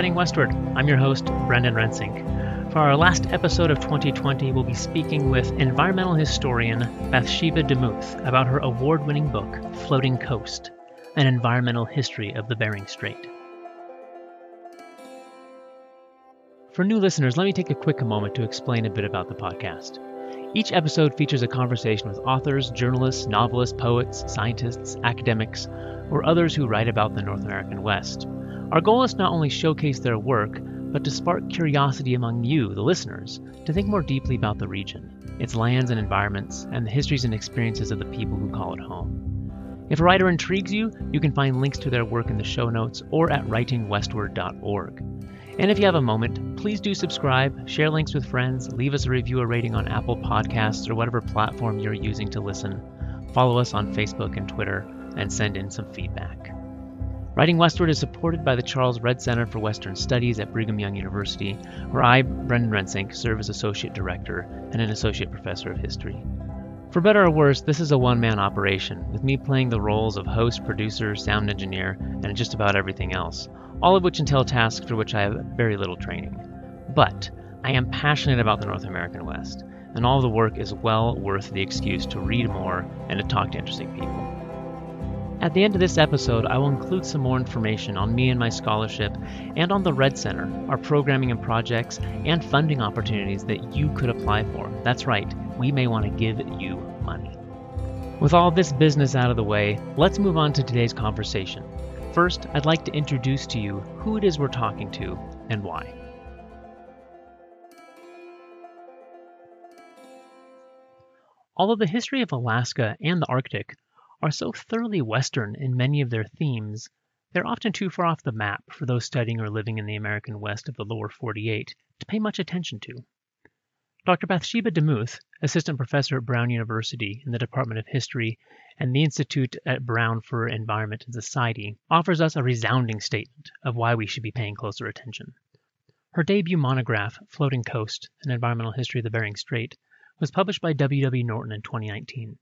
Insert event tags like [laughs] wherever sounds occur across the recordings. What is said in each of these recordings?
Writing Westward. I'm your host, Brendan Rensink. For our last episode of 2020, we'll be speaking with environmental historian Bathsheba DeMuth about her award winning book, Floating Coast An Environmental History of the Bering Strait. For new listeners, let me take a quick moment to explain a bit about the podcast. Each episode features a conversation with authors, journalists, novelists, poets, scientists, academics, or others who write about the North American West. Our goal is not only showcase their work, but to spark curiosity among you, the listeners, to think more deeply about the region, its lands and environments, and the histories and experiences of the people who call it home. If a writer intrigues you, you can find links to their work in the show notes or at writingwestward.org. And if you have a moment, please do subscribe, share links with friends, leave us a review or rating on Apple Podcasts or whatever platform you're using to listen. Follow us on Facebook and Twitter, and send in some feedback. Writing Westward is supported by the Charles Redd Center for Western Studies at Brigham Young University, where I, Brendan Rensink, serve as Associate Director and an Associate Professor of History. For better or worse, this is a one man operation, with me playing the roles of host, producer, sound engineer, and just about everything else, all of which entail tasks for which I have very little training. But I am passionate about the North American West, and all the work is well worth the excuse to read more and to talk to interesting people. At the end of this episode, I will include some more information on me and my scholarship, and on the Redd Center, our programming and projects, and funding opportunities that you could apply for. That's right, we may want to give you money. With all this business out of the way, let's move on to today's conversation. First, I'd like to introduce to you who it is we're talking to and why. Although the history of Alaska and the Arctic are so thoroughly Western in many of their themes, they're often too far off the map for those studying or living in the American West of the lower 48 to pay much attention to. Dr. Bathsheba DeMuth, assistant professor at Brown University in the Department of History and the Institute at Brown for Environment and Society, offers us a resounding statement of why we should be paying closer attention. Her debut monograph, Floating Coast An Environmental History of the Bering Strait, was published by W. W. Norton in 2019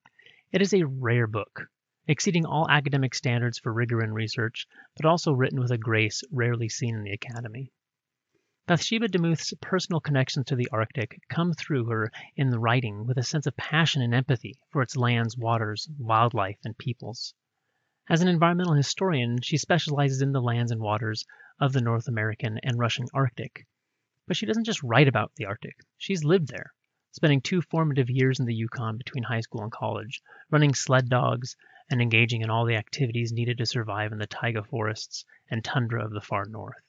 it is a rare book, exceeding all academic standards for rigor in research, but also written with a grace rarely seen in the academy. Bathsheba DeMuth's personal connections to the Arctic come through her in the writing with a sense of passion and empathy for its lands, waters, wildlife, and peoples. As an environmental historian, she specializes in the lands and waters of the North American and Russian Arctic. But she doesn't just write about the Arctic, she's lived there spending two formative years in the Yukon between high school and college, running sled dogs and engaging in all the activities needed to survive in the taiga forests and tundra of the far north.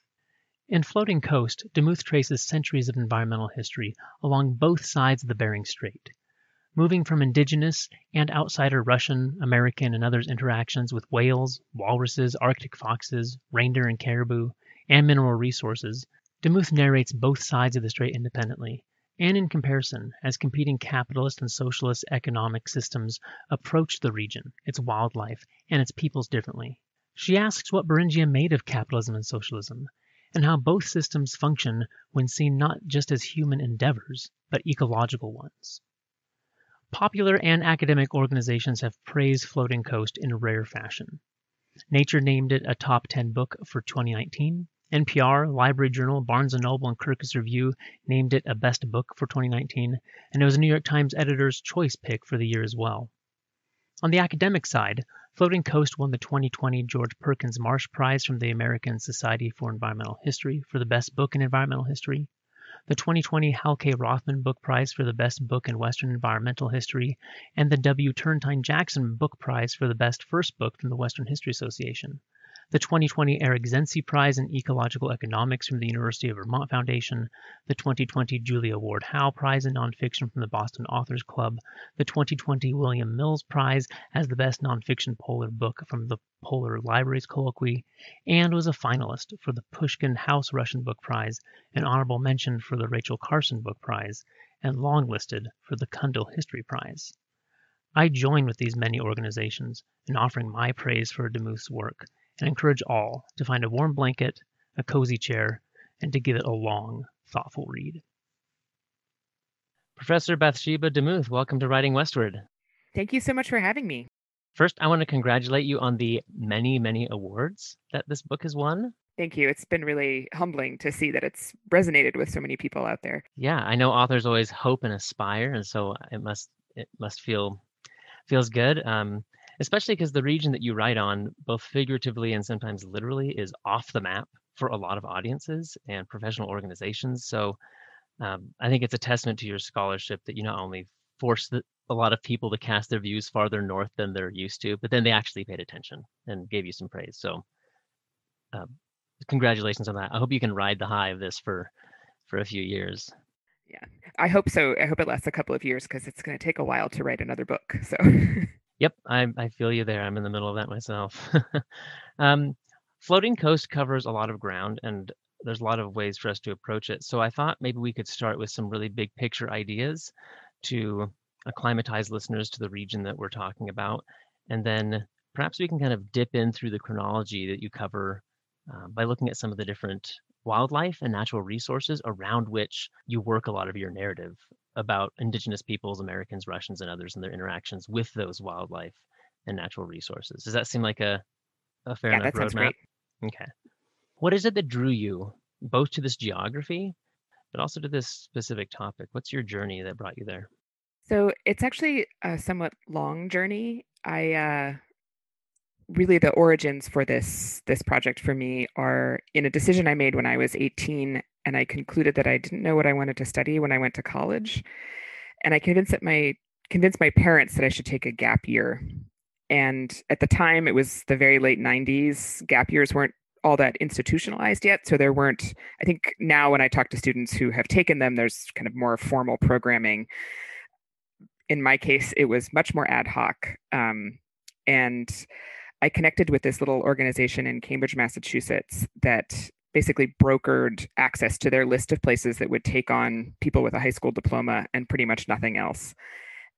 In Floating Coast, DeMuth traces centuries of environmental history along both sides of the Bering Strait, moving from indigenous and outsider Russian, American, and others' interactions with whales, walruses, Arctic foxes, reindeer and caribou, and mineral resources, DeMuth narrates both sides of the strait independently, and in comparison as competing capitalist and socialist economic systems approach the region, its wildlife, and its peoples differently. She asks what Beringia made of capitalism and socialism, and how both systems function when seen not just as human endeavors, but ecological ones. Popular and academic organizations have praised Floating Coast in rare fashion. Nature named it a top 10 book for 2019, NPR, Library Journal, Barnes & Noble, and Kirkus Review named it a best book for 2019, and it was a New York Times editor's choice pick for the year as well. On the academic side, Floating Coast won the 2020 George Perkins Marsh Prize from the American Society for Environmental History for the best book in environmental history, the 2020 Hal K. Rothman Book Prize for the best book in Western environmental history, and the W. Turrentine Jackson Book Prize for the best first book from the Western History Association the 2020 Eric Zencey Prize in Ecological Economics from the University of Vermont Foundation, the 2020 Julia Ward Howe Prize in Nonfiction from the Boston Authors Club, the 2020 William Mills Prize as the Best Nonfiction Polar Book from the Polar Libraries Colloquy, and was a finalist for the Pushkin House Russian Book Prize, an honorable mention for the Rachel Carson Book Prize, and longlisted for the Cundill History Prize. I join with these many organizations in offering my praise for DeMuth's work and encourage all to find a warm blanket, a cozy chair, and to give it a long, thoughtful read. Professor Bathsheba DeMuth, welcome to Writing Westward. Thank you so much for having me. First, I want to congratulate you on the many, many awards that this book has won. Thank you. It's been really humbling to see that it's resonated with so many people out there. Yeah, I know authors always hope and aspire, and so it must it must feel feels good. Um, especially because the region that you write on, both figuratively and sometimes literally, is off the map for a lot of audiences and professional organizations. So um, I think it's a testament to your scholarship that you not only force the, a lot of people to cast their views farther north than they're used to, but then they actually paid attention and gave you some praise. So uh, congratulations on that. I hope you can ride the high of this for for a few years. Yeah, I hope so. I hope it lasts a couple of years because it's going to take a while to write another book. So. [laughs] Yep, I, I feel you there. I'm in the middle of that myself. [laughs] um, floating coast covers a lot of ground, and there's a lot of ways for us to approach it. So I thought maybe we could start with some really big picture ideas to acclimatize listeners to the region that we're talking about, and then perhaps we can kind of dip in through the chronology that you cover uh, by looking at some of the different wildlife and natural resources around which you work a lot of your narrative about indigenous peoples, Americans, Russians, and others and their interactions with those wildlife and natural resources. Does that seem like a, a fair yeah, enough that roadmap? Great. Okay. What is it that drew you both to this geography, but also to this specific topic? What's your journey that brought you there? So it's actually a somewhat long journey. I uh, really the origins for this this project for me are in a decision I made when I was 18 and I concluded that I didn't know what I wanted to study when I went to college. And I convinced that my convinced my parents that I should take a gap year. And at the time it was the very late 90s. Gap years weren't all that institutionalized yet. So there weren't, I think now when I talk to students who have taken them, there's kind of more formal programming. In my case, it was much more ad hoc. Um, and I connected with this little organization in Cambridge, Massachusetts that basically brokered access to their list of places that would take on people with a high school diploma and pretty much nothing else.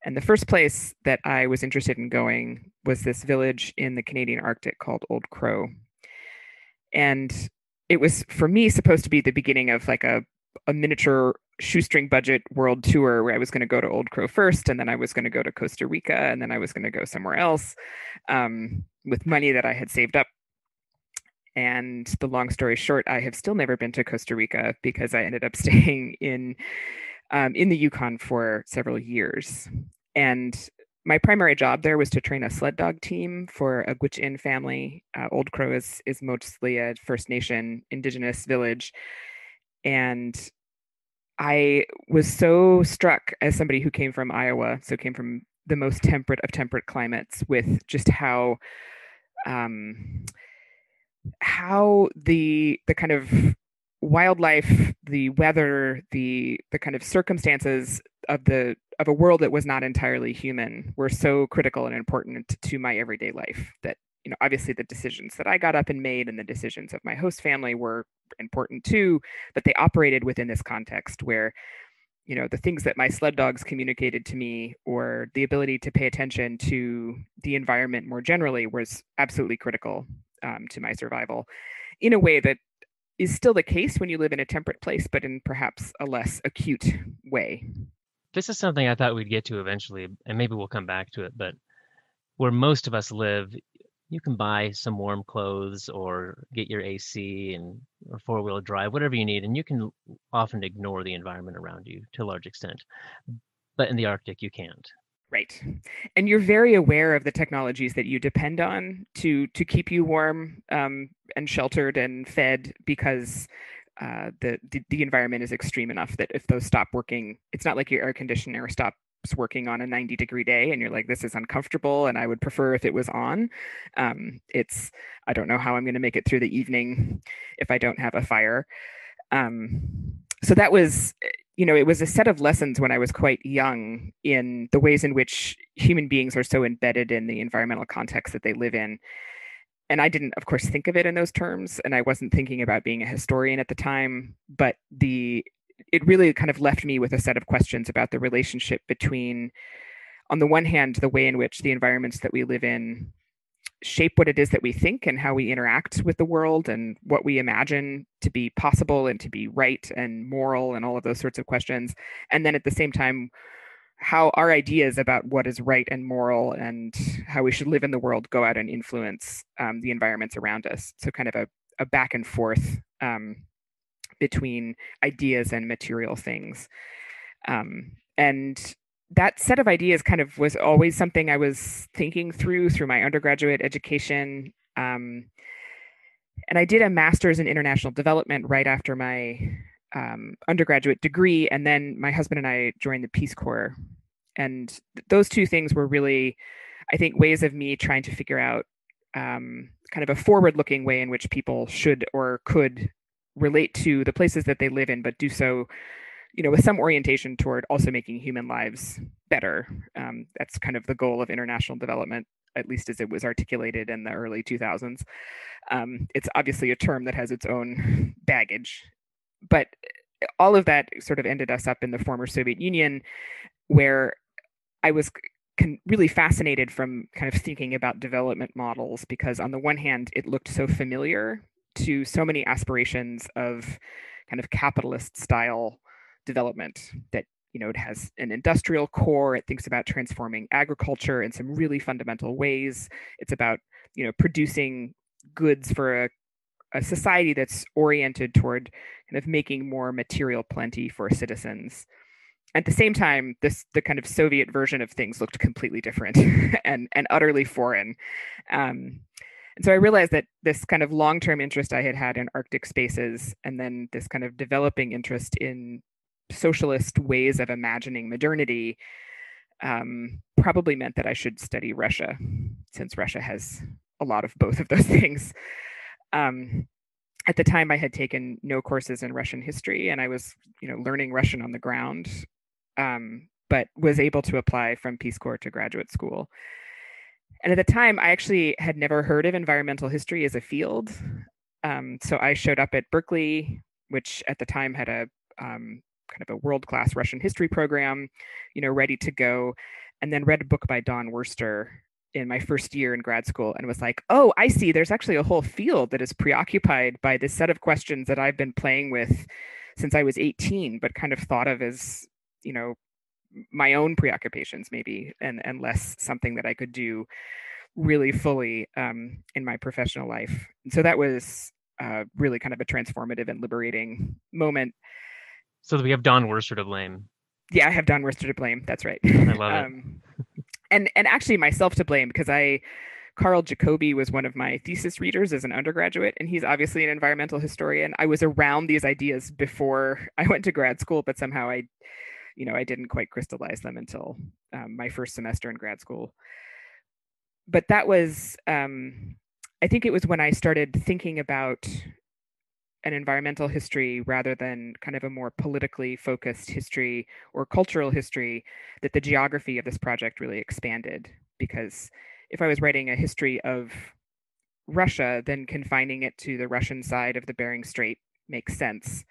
And the first place that I was interested in going was this village in the Canadian Arctic called Old Crow. And it was for me supposed to be the beginning of like a, a miniature shoestring budget world tour where I was going to go to Old Crow first, and then I was going to go to Costa Rica, and then I was going to go somewhere else um, with money that I had saved up. And the long story short, I have still never been to Costa Rica because I ended up [laughs] staying in um, in the Yukon for several years. And my primary job there was to train a sled dog team for a Gwich'in family. Uh, Old Crow is is mostly a First Nation indigenous village, and I was so struck as somebody who came from Iowa, so came from the most temperate of temperate climates, with just how um, how the the kind of wildlife, the weather, the the kind of circumstances of the of a world that was not entirely human were so critical and important to my everyday life that you know obviously the decisions that I got up and made and the decisions of my host family were important too, but they operated within this context where you know the things that my sled dogs communicated to me or the ability to pay attention to the environment more generally was absolutely critical um, to my survival in a way that is still the case when you live in a temperate place but in perhaps a less acute way this is something i thought we'd get to eventually and maybe we'll come back to it but where most of us live you can buy some warm clothes or get your AC and or four wheel drive, whatever you need, and you can often ignore the environment around you to a large extent. But in the Arctic, you can't. Right, and you're very aware of the technologies that you depend on to to keep you warm um, and sheltered and fed because uh, the, the, the environment is extreme enough that if those stop working, it's not like your air conditioner stops working on a 90 degree day and you're like this is uncomfortable and i would prefer if it was on. Um, it's i don't know how i'm going to make it through the evening if i don't have a fire. Um, so that was you know it was a set of lessons when i was quite young in the ways in which human beings are so embedded in the environmental context that they live in. And i didn't of course think of it in those terms and i wasn't thinking about being a historian at the time but the it really kind of left me with a set of questions about the relationship between, on the one hand, the way in which the environments that we live in shape what it is that we think and how we interact with the world and what we imagine to be possible and to be right and moral and all of those sorts of questions. And then at the same time, how our ideas about what is right and moral and how we should live in the world go out and influence um, the environments around us. So, kind of a, a back and forth um, between ideas and material things. Um, and that set of ideas kind of was always something I was thinking through through my undergraduate education. Um, and I did a master's in international development right after my um, undergraduate degree. And then my husband and I joined the Peace Corps. And th- those two things were really, I think, ways of me trying to figure out um, kind of a forward looking way in which people should or could relate to the places that they live in, but do so you know, with some orientation toward also making human lives better. Um, that's kind of the goal of international development, at least as it was articulated in the early 2000s. Um, it's obviously a term that has its own baggage, but all of that sort of ended us up in the former Soviet Union, where I was really fascinated from kind of thinking about development models because, on the one hand, it looked so familiar to so many aspirations of kind of capitalist style development that you know it has an industrial core it thinks about transforming agriculture in some really fundamental ways. It's about you know producing goods for a, a society that's oriented toward kind of making more material plenty for citizens. At the same time this the kind of soviet version of things looked completely different [laughs] and and utterly foreign. Um, and so I realized that this kind of long term interest I had had in Arctic spaces, and then this kind of developing interest in socialist ways of imagining modernity um, probably meant that I should study Russia, since Russia has a lot of both of those [laughs] things. Um, at the time, I had taken no courses in Russian history, and I was, you know, learning Russian on the ground, um, but was able to apply from Peace Corps to graduate school. And at the time, I actually had never heard of environmental history as a field. Um, so I showed up at Berkeley, which at the time had a um, kind of a world class Russian history program, you know, ready to go. And then read a book by Don Worster in my first year in grad school and was like, oh, I see, there's actually a whole field that is preoccupied by this set of questions that I've been playing with since I was 18, but kind of thought of as, you know, my own preoccupations maybe and and less something that I could do really fully um, in my professional life. And so that was uh, really kind of a transformative and liberating moment. So that we have Don Worster to blame. Yeah, I have Don Worster to blame. That's right. I love um, it. and and actually myself to blame because I Karl Jacoby was one of my thesis readers as an undergraduate, and he's obviously an environmental historian. I was around these ideas before I went to grad school, but somehow I, you know, I didn't quite crystallize them until um, my first semester in grad school. But that was, um, I think it was when I started thinking about an environmental history rather than kind of a more politically focused history or cultural history that the geography of this project really expanded. Because if i was writing a history of russia then confining it to the russian side of the bering strait makes sense.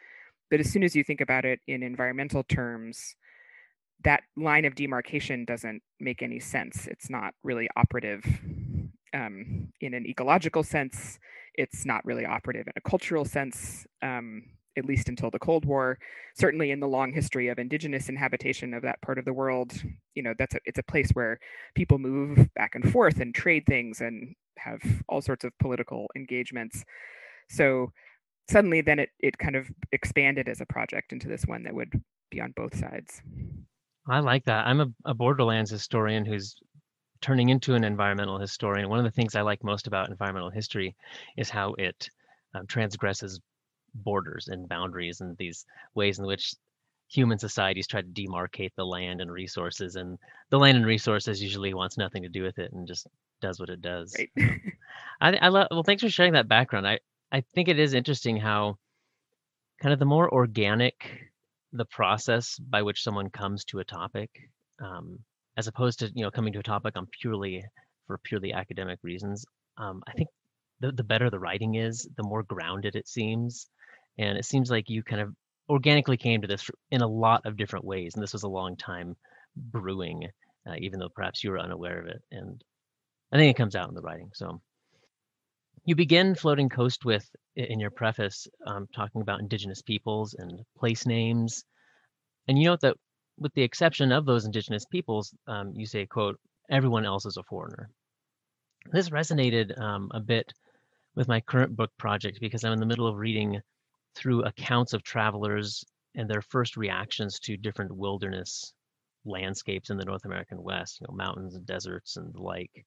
But as soon as you think about it in environmental terms that line of demarcation doesn't make any sense. It's not really operative um, in an ecological sense it's not really operative in a cultural sense, um, at least until the Cold War. Certainly, in the long history of indigenous inhabitation of that part of the world, you know, that's a, it's a place where people move back and forth and trade things and have all sorts of political engagements. So suddenly, then it it kind of expanded as a project into this one that would be on both sides. I like that. I'm a, a Borderlands historian who's turning into an environmental historian, one of the things I like most about environmental history is how it um, transgresses borders and boundaries and these ways in which human societies try to demarcate the land and resources and the land and resources usually wants nothing to do with it and just does what it does right. I, I love well thanks for sharing that background i i think it is interesting how kind of the more organic the process by which someone comes to a topic um, as opposed to you know coming to a topic on purely for purely academic reasons. Um, I think the the better the writing is, the more grounded it seems, and it seems like you kind of organically came to this in a lot of different ways, and this was a long time brewing, uh, even though perhaps you were unaware of it. And I think it comes out in the writing. So you begin floating coast with in your preface um, talking about indigenous peoples and place names and you note that with the exception of those indigenous peoples, um, you say, quote, everyone else is a foreigner. This resonated um, a bit with my current book project because I'm in the middle of reading through accounts of travelers and their first reactions to different wilderness landscapes in the North American West, you know, mountains and deserts and the like.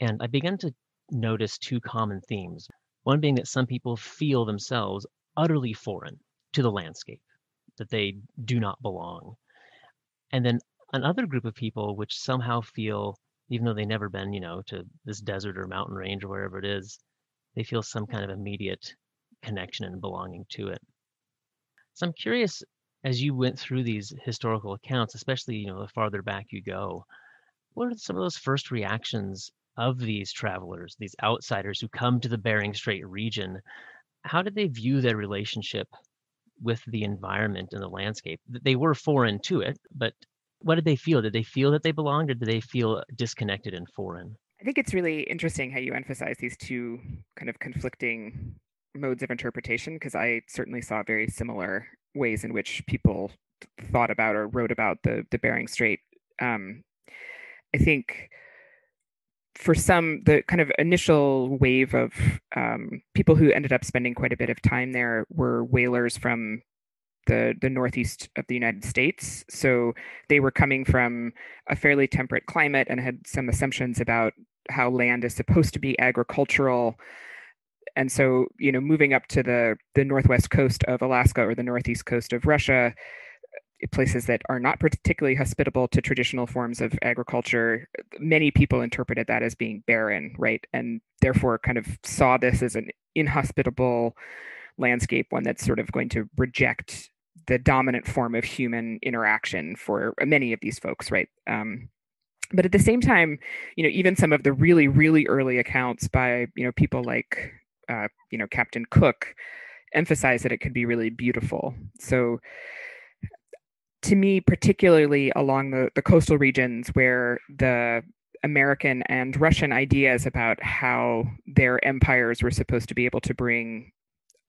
And I began to notice two common themes. One being that some people feel themselves utterly foreign to the landscape, that they do not belong. And then another group of people which somehow feel, even though they've never been, you know, to this desert or mountain range or wherever it is, they feel some kind of immediate connection and belonging to it. So I'm curious, as you went through these historical accounts, especially you know the farther back you go, what are some of those first reactions of these travelers, these outsiders who come to the Bering Strait region? How did they view their relationship with the environment and the landscape? They were foreign to it, but what did they feel? Did they feel that they belonged, or did they feel disconnected and foreign? I think it's really interesting how you emphasize these two kind of conflicting modes of interpretation because I certainly saw very similar ways in which people thought about or wrote about the the Bering Strait. Um, I think for some, the kind of initial wave of um, people who ended up spending quite a bit of time there were whalers from the the northeast of the United States. So they were coming from a fairly temperate climate and had some assumptions about how land is supposed to be agricultural. And so, you know, moving up to the the northwest coast of Alaska or the northeast coast of Russia, places that are not particularly hospitable to traditional forms of agriculture, many people interpreted that as being barren, right? And therefore kind of saw this as an inhospitable landscape, one that's sort of going to reject the dominant form of human interaction for many of these folks, right? Um, but at the same time, you know, even some of the really, really early accounts by you know people like uh, you know Captain Cook emphasize that it could be really beautiful. So to me, particularly along the, the coastal regions where the American and Russian ideas about how their empires were supposed to be able to bring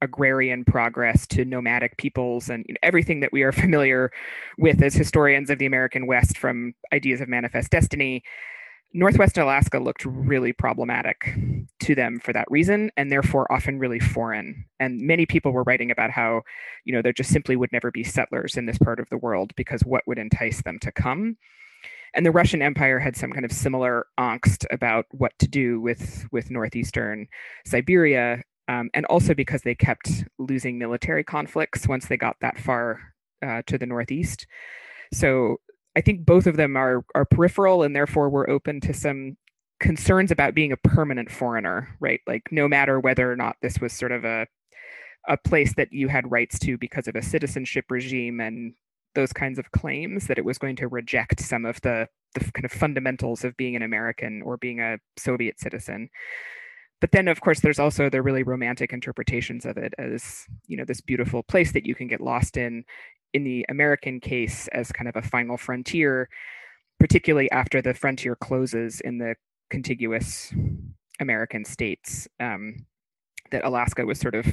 agrarian progress to nomadic peoples and you know, everything that we are [laughs] familiar with as historians of the American West from ideas of manifest destiny. Northwest Alaska looked really problematic to them for that reason, and therefore often really foreign. And many people were writing about how, you know, there just simply would never be settlers in this part of the world because what would entice them to come? And the Russian Empire had some kind of similar angst about what to do with with northeastern Siberia um, and also because they kept losing military conflicts once they got that far uh, to the northeast. So I think both of them are are peripheral, and therefore we're open to some concerns about being a permanent foreigner, right? Like no matter whether or not this was sort of a a place that you had rights to because of a citizenship regime and those kinds of claims that it was going to reject some of the the kind of fundamentals of being an American or being a Soviet citizen but then of course there's also the really romantic interpretations of it as you know this beautiful place that you can get lost in in the american case as kind of a final frontier particularly after the frontier closes in the contiguous american states um, that alaska was sort of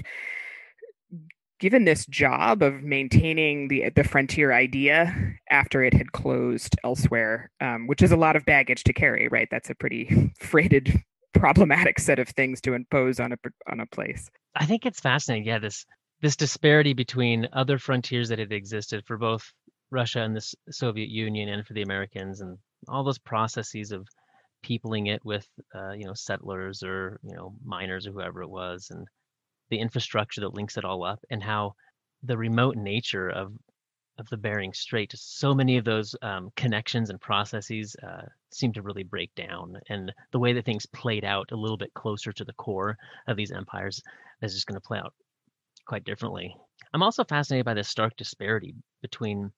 given this job of maintaining the the frontier idea after it had closed elsewhere, um, which is a lot of baggage to carry, right? That's a pretty [laughs] freighted problematic set of things to impose on a on a place. I think it's fascinating. Yeah, this this disparity between other frontiers that had existed for both Russia and the Soviet Union and for the Americans, and all those processes of peopling it with uh, you know settlers or you know miners or whoever it was, and the infrastructure that links it all up, and how the remote nature of of the Bering Strait, so many of those um, connections and processes uh, seem to really break down. And the way that things played out a little bit closer to the core of these empires is just going to play out quite differently. I'm also fascinated by the stark disparity between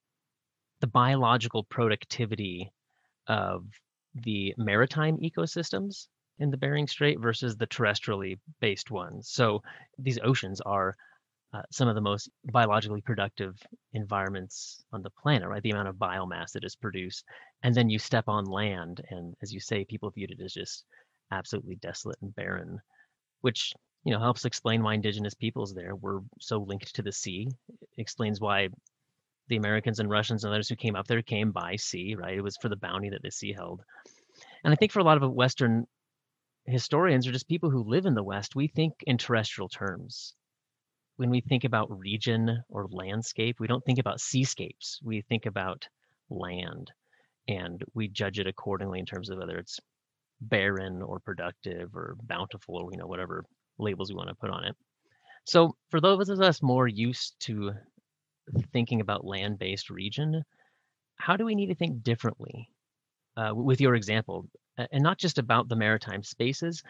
the biological productivity of the maritime ecosystems in the Bering Strait versus the terrestrially based ones. So these oceans are uh, some of the most biologically productive environments on the planet, right? The amount of biomass that is produced. And then you step on land, and as you say, people viewed it as just absolutely desolate and barren, which you know helps explain why indigenous peoples there were so linked to the sea. It explains why the Americans and Russians and others who came up there came by sea, right? It was for the bounty that the sea held. And I think for a lot of Western historians or just people who live in the West, we think in terrestrial terms. When we think about region or landscape, we don't think about seascapes. We think about land and we judge it accordingly in terms of whether it's barren or productive or bountiful or you know whatever labels we want to put on it. So for those of us more used to thinking about land-based region, how do we need to think differently? Uh, with your example, and not just about the maritime spaces,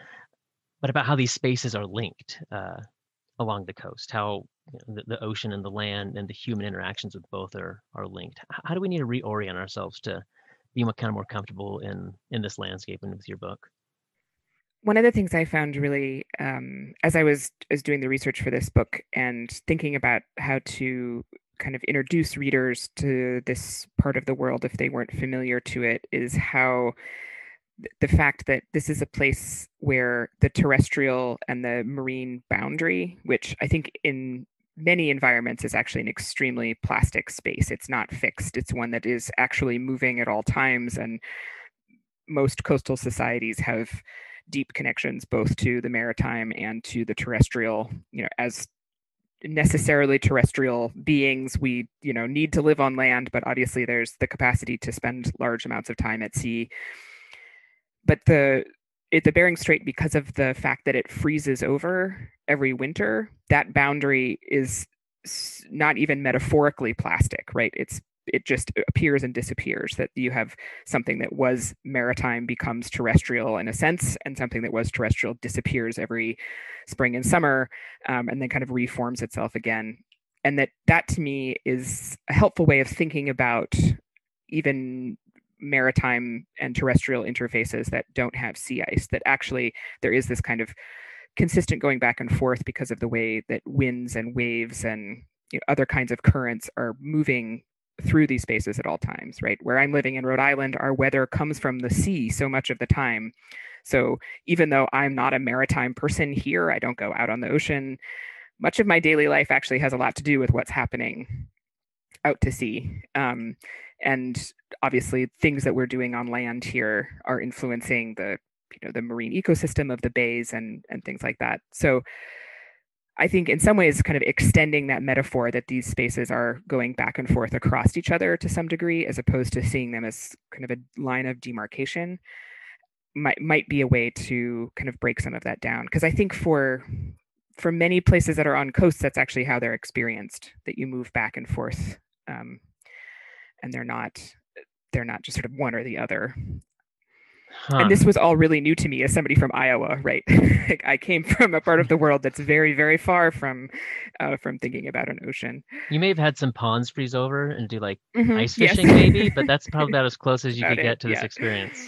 but about how these spaces are linked uh, along the coast, how the, the, ocean and the land and the human interactions with both are are linked. How do we need to reorient ourselves to be kind of more comfortable in in this landscape and with your book? One of the things I found really, um, as I was as doing the research for this book and thinking about how to kind of introduce readers to this part of the world if they weren't familiar to it, is how the fact that this is a place where the terrestrial and the marine boundary, which I think in many environments is actually an extremely plastic space. It's not fixed. It's one that is actually moving at all times. And most coastal societies have deep connections both to the maritime and to the terrestrial, you know, as necessarily terrestrial beings we you know need to live on land but obviously there's the capacity to spend large amounts of time at sea but the it, the Bering Strait, because of the fact that it freezes over every winter, that boundary is not even metaphorically plastic, right? It's it just appears and disappears. That you have something that was maritime becomes terrestrial in a sense, and something that was terrestrial disappears every spring and summer, um, and then kind of reforms itself again. And that that to me is a helpful way of thinking about even maritime and terrestrial interfaces that don't have sea ice that actually there is this kind of consistent going back and forth because of the way that winds and waves and you know, other kinds of currents are moving through these spaces at all times right? Where i'm living in rhode island our weather comes from the sea so much of the time. So even though i'm not a maritime person here i don't go out on the ocean. Much of my daily life actually has a lot to do with what's happening out to sea. Um, and obviously things that we're doing on land here are influencing the you know the marine ecosystem of the bays and and things like that. So i think in some ways kind of extending that metaphor that these spaces are going back and forth across each other to some degree as opposed to seeing them as kind of a line of demarcation might might be a way to kind of break some of that down because i think for for many places that are on coasts that's actually how they're experienced that you move back and forth um, and they're not they're not just sort of one or the other. Huh. And this was all really new to me as somebody from Iowa, right? [laughs] like I came from a part of the world that's very, very far from uh, from thinking about an ocean. You may have had some ponds freeze over and do like mm-hmm. ice fishing, yes. maybe, but that's [laughs] probably about as close as you could it, get to this yeah. experience.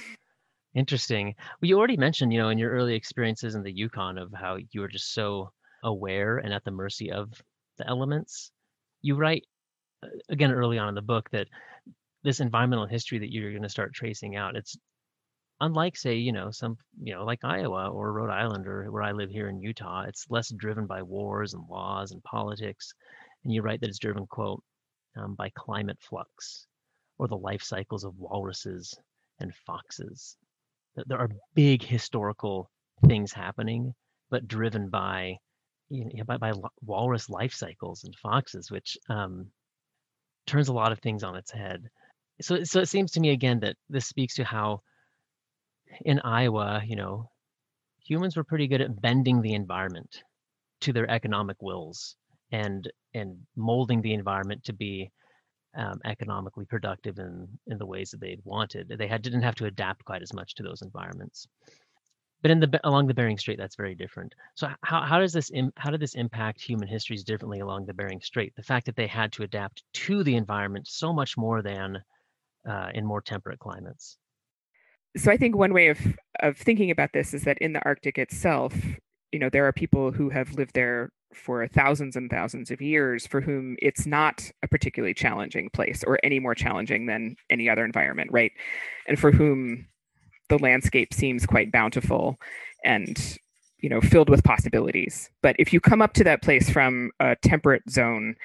Interesting. Well, you already mentioned, you know, in your early experiences in the Yukon of how you were just so aware and at the mercy of the elements. You write again early on in the book that this environmental history that you're going to start tracing out it's unlike say you know some you know like iowa or rhode island or where i live here in utah it's less driven by wars and laws and politics and you write that it's driven quote um, by climate flux or the life cycles of walruses and foxes there are big historical things happening but driven by you know, by, by walrus life cycles and foxes which um, turns a lot of things on its head. So, so it seems to me again that this speaks to how in Iowa, you know, humans were pretty good at bending the environment to their economic wills and and molding the environment to be um, economically productive in in the ways that they'd wanted. They had didn't have to adapt quite as much to those environments but in the along the Bering Strait, that's very different. So how how does this Im, how did this impact human histories differently along the Bering Strait? The fact that they had to adapt to the environment so much more than uh, in more temperate climates. So I think one way of of thinking about this is that in the Arctic itself, you know, there are people who have lived there for thousands and thousands of years for whom it's not a particularly challenging place or any more challenging than any other environment, right? And for whom the landscape seems quite bountiful and you know filled with possibilities but if you come up to that place from a temperate zone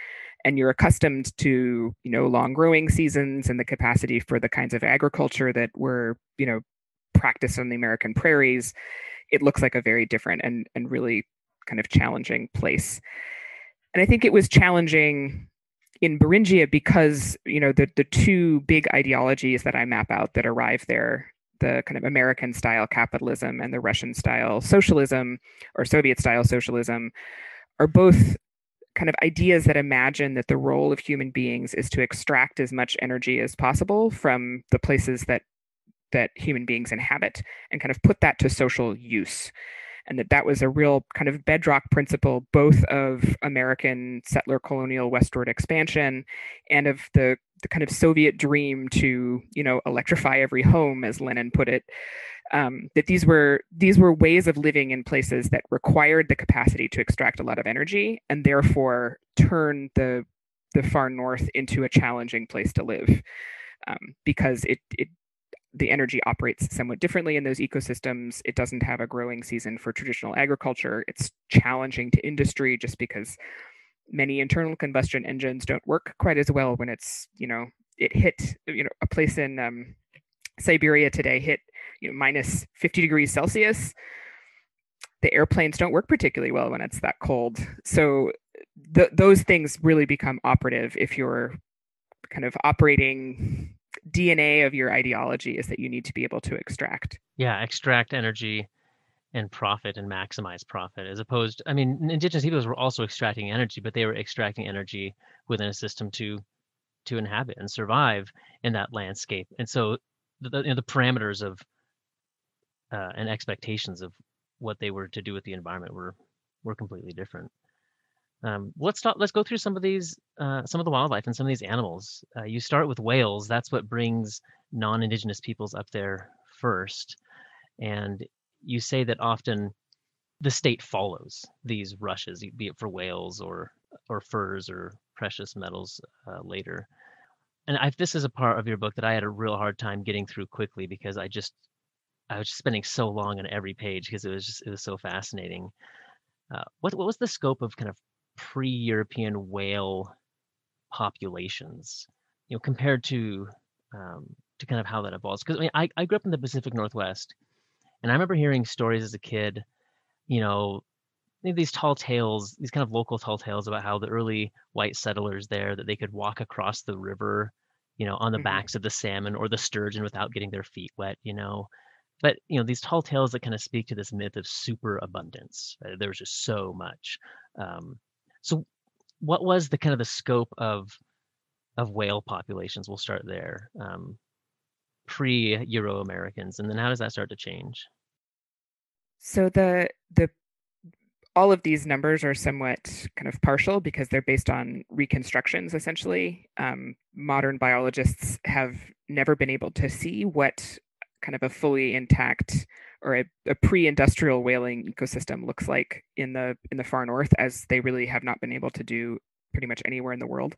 and you're accustomed to you know long growing seasons and the capacity for the kinds of agriculture that were you know practiced on the American prairies, it looks like a very different and and really kind of challenging place. And I think it was challenging in Beringia because you know the the two big ideologies that I map out that arrive there the kind of American style capitalism and the Russian style socialism or Soviet style socialism are both kind of ideas that imagine that the role of human beings is to extract as much energy as possible from the places that that human beings inhabit and kind of put that to social use. And that that was a real kind of bedrock principle both of American settler colonial westward expansion and of the the kind of Soviet dream to you know electrify every home as Lenin put it um, that these were these were ways of living in places that required the capacity to extract a lot of energy and therefore turn the the far north into a challenging place to live um, because it it the energy operates somewhat differently in those ecosystems. It doesn't have a growing season for traditional agriculture. It's challenging to industry just because many internal combustion engines don't work quite as well when it's you know it hit you know a place in um, Siberia today hit you know minus 50 degrees Celsius. The airplanes don't work particularly well when it's that cold. So th- those things really become operative if you're kind of operating DNA of your ideology is that you need to be able to extract. Yeah, extract energy and profit and maximize profit as opposed I mean indigenous peoples were also extracting energy but they were extracting energy within a system to to inhabit and survive in that landscape. And so the, you know, the parameters of uh, and expectations of what they were to do with the environment were were completely different. Um, let's start let's go through some of these uh, some of the wildlife and some of these animals. Uh, you start with whales. That's what brings non-indigenous peoples up there first. And you say that often the state follows these rushes, be it for whales or or furs or precious metals uh, later. And I, this is a part of your book that I had a real hard time getting through quickly because I just I was just spending so long on every page because it was just it was so fascinating. Uh, what what was the scope of kind of pre-European whale populations, you know, compared to um, to kind of how that evolves? Because I mean, I, I grew up in the Pacific Northwest, and I remember hearing stories as a kid, you know, these tall tales, these kind of local tall tales about how the early white settlers there that they could walk across the river, you know, on the mm-hmm. backs of the salmon or the sturgeon without getting their feet wet, you know. But you know, these tall tales that kind of speak to this myth of super abundance. Right? There was just so much. Um, so, what was the kind of the scope of of whale populations? We'll start there. Um, pre Euro Americans, and then how does that start to change? So the the all of these numbers are somewhat kind of partial because they're based on reconstructions essentially. Um, modern biologists have never been able to see what kind of a fully intact or a, a, pre-industrial whaling ecosystem looks like in the in the far north as they really have not been able to do pretty much anywhere in the world.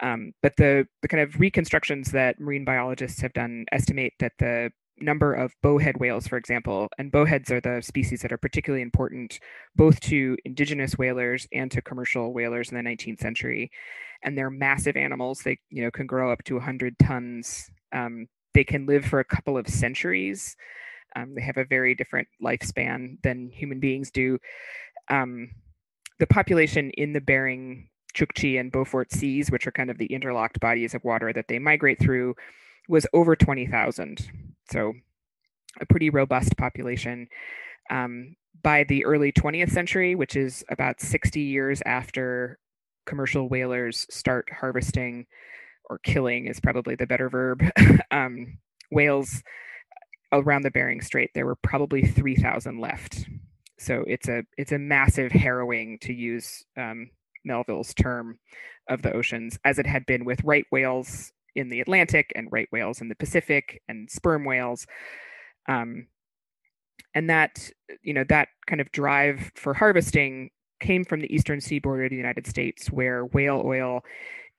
Um, but the, the kind of reconstructions that marine biologists have done estimate that the number of bowhead whales, for example, and bowheads are the species that are particularly important both to indigenous whalers and to commercial whalers in the 19th century. And they're massive animals. They, you know, can grow up to 100 tons. Um, they can live for a couple of centuries. Um, they have a very different lifespan than human beings do. Um, the population in the Bering Chukchi and Beaufort seas, which are kind of the interlocked bodies of water that they migrate through, was over 20,000. So a pretty robust population. Um, by the early 20th century, which is about 60 years after commercial whalers start harvesting or killing is probably the better verb, [laughs] um, whales around the Bering Strait, there were probably 3,000 left. So it's a it's a massive harrowing to use um, Melville's term of the oceans, as it had been with right whales in the Atlantic and right whales in the Pacific and sperm whales. Um, and that, you know, that kind of drive for harvesting came from the eastern seaboard of the United States, where whale oil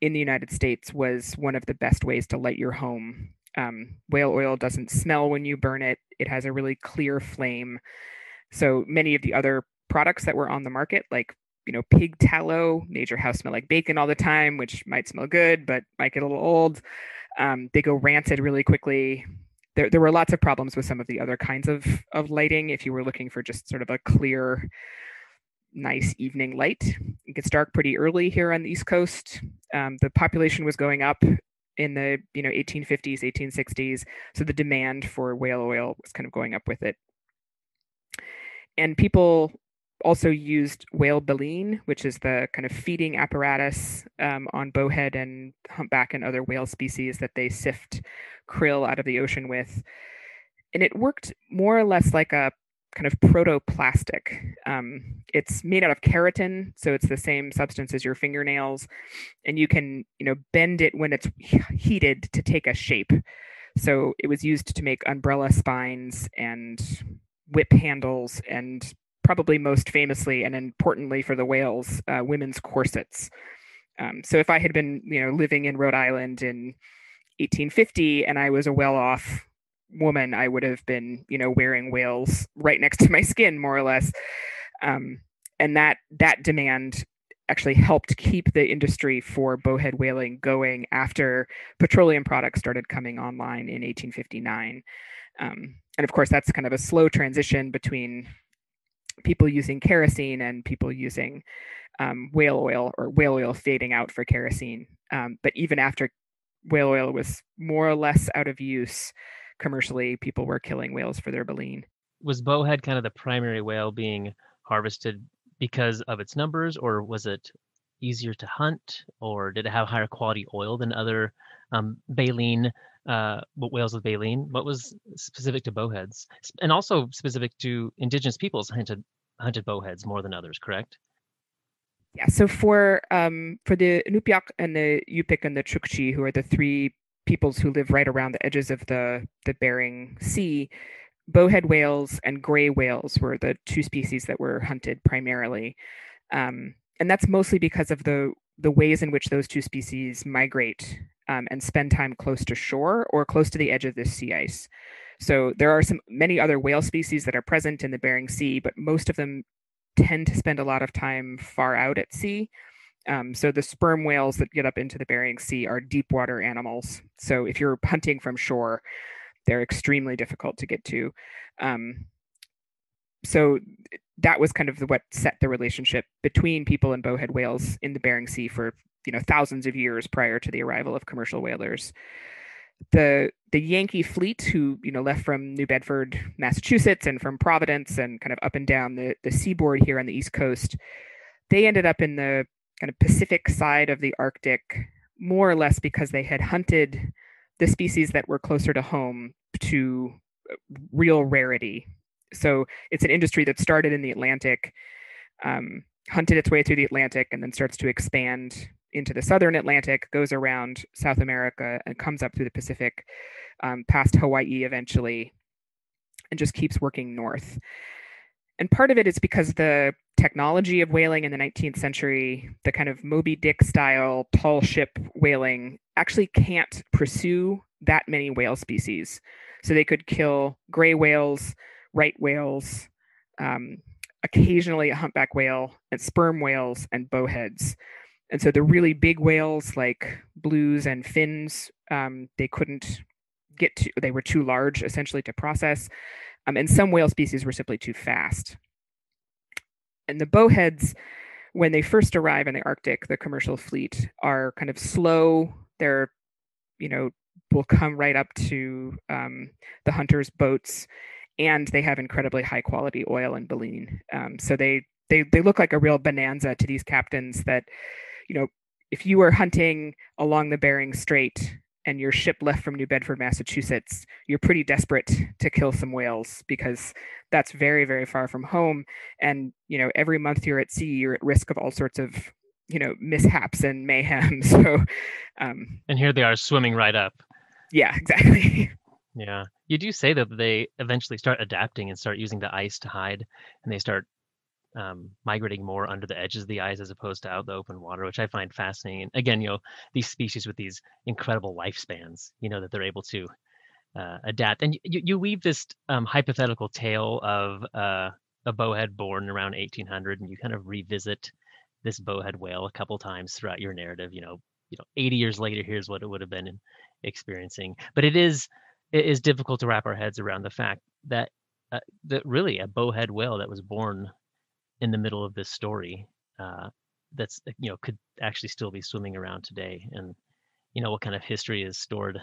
in the United States was one of the best ways to light your home. Um, whale oil doesn't smell when you burn it, it has a really clear flame. So many of the other products that were on the market, like you know, pig tallow made your house smell like bacon all the time, which might smell good, but might get a little old. Um, they go rancid really quickly. There, there were lots of problems with some of the other kinds of, of lighting. If you were looking for just sort of a clear, nice evening light, it gets dark pretty early here on the East Coast. Um, the population was going up in the you know 1850s, 1860s, so the demand for whale oil was kind of going up with it. And people also used whale baleen, which is the kind of feeding apparatus um, on bowhead and humpback and other whale species that they sift krill out of the ocean with. And it worked more or less like a kind of protoplastic. Um, it's made out of keratin, so it's the same substance as your fingernails, and you can, you know, bend it when it's heated to take a shape. So it was used to make umbrella spines and whip handles and probably most famously and importantly for the whales, uh, women's corsets. Um, so if I had been, you know, living in Rhode Island in 1850 and I was a well-off woman, I would have been, you know, wearing whales right next to my skin, more or less. Um, and that that demand actually helped keep the industry for bowhead whaling going after petroleum products started coming online in 1859. Um, and of course, that's kind of a slow transition between people using kerosene and people using um, whale oil or whale oil fading out for kerosene. Um, but even after whale oil was more or less out of use commercially, people were killing whales for their baleen. Was bowhead kind of the primary whale being harvested because of its numbers, or was it easier to hunt, or did it have higher quality oil than other um, baleen uh, whales with baleen? What was specific to bowheads, and also specific to indigenous peoples hunted hunted bowheads more than others? Correct. Yeah. So for um, for the Inupiaq and the Yupik and the Chukchi, who are the three peoples who live right around the edges of the the Bering Sea, bowhead whales and gray whales were the two species that were hunted primarily, um, and that's mostly because of the the ways in which those two species migrate um, and spend time close to shore or close to the edge of the sea ice. So there are some many other whale species that are present in the Bering Sea, but most of them tend to spend a lot of time far out at sea. Um, so the sperm whales that get up into the Bering Sea are deep water animals. So if you're hunting from shore, they're extremely difficult to get to. Um, so that was kind of the, what set the relationship between people and bowhead whales in the Bering Sea for you know thousands of years prior to the arrival of commercial whalers. The the Yankee fleet, who you know left from New Bedford, Massachusetts, and from Providence, and kind of up and down the the seaboard here on the East Coast, they ended up in the kind of Pacific side of the Arctic, more or less because they had hunted the species that were closer to home to uh, real rarity. So it's an industry that started in the Atlantic, um, hunted its way through the Atlantic, and then starts to expand into the southern Atlantic, goes around South America, and comes up through the Pacific, um, past Hawaii eventually, and just keeps working north. And part of it is because the technology of whaling in the 19th century, the kind of Moby Dick style tall ship whaling, actually can't pursue that many whale species. So they could kill gray whales, right whales, um, occasionally a humpback whale, and sperm whales and bowheads. And so the really big whales like blues and fins, um, they couldn't get to, they were too large essentially to process. Um, and some whale species were simply too fast. And the bowheads, when they first arrive in the Arctic, the commercial fleet are kind of slow. They're, you know, will come right up to um, the hunters' boats, and they have incredibly high quality oil and baleen. Um, so they they they look like a real bonanza to these captains that you know, if you were hunting along the Bering Strait and your ship left from New Bedford, Massachusetts, you're pretty desperate to kill some whales because that's very, very far from home. And, you know, every month you're at sea, you're at risk of all sorts of, you know, mishaps and mayhem. [laughs] So, um, and here they are swimming right up. Yeah, exactly. [laughs] Yeah. You do say that they eventually start adapting and start using the ice to hide and they start um, migrating more under the edges of the ice as opposed to out the open water, which I find fascinating. And again, you know, these species with these incredible lifespans, you know, that they're able to uh, adapt. And you, you weave this um, hypothetical tale of uh, a bowhead born around 1800, and you kind of revisit this bowhead whale a couple times throughout your narrative. You know, you know, 80 years later, here's what it would have been experiencing. But it is it is difficult to wrap our heads around the fact that uh, that really a bowhead whale that was born in the middle of this story uh, that's you know could actually still be swimming around today and you know what kind of history is stored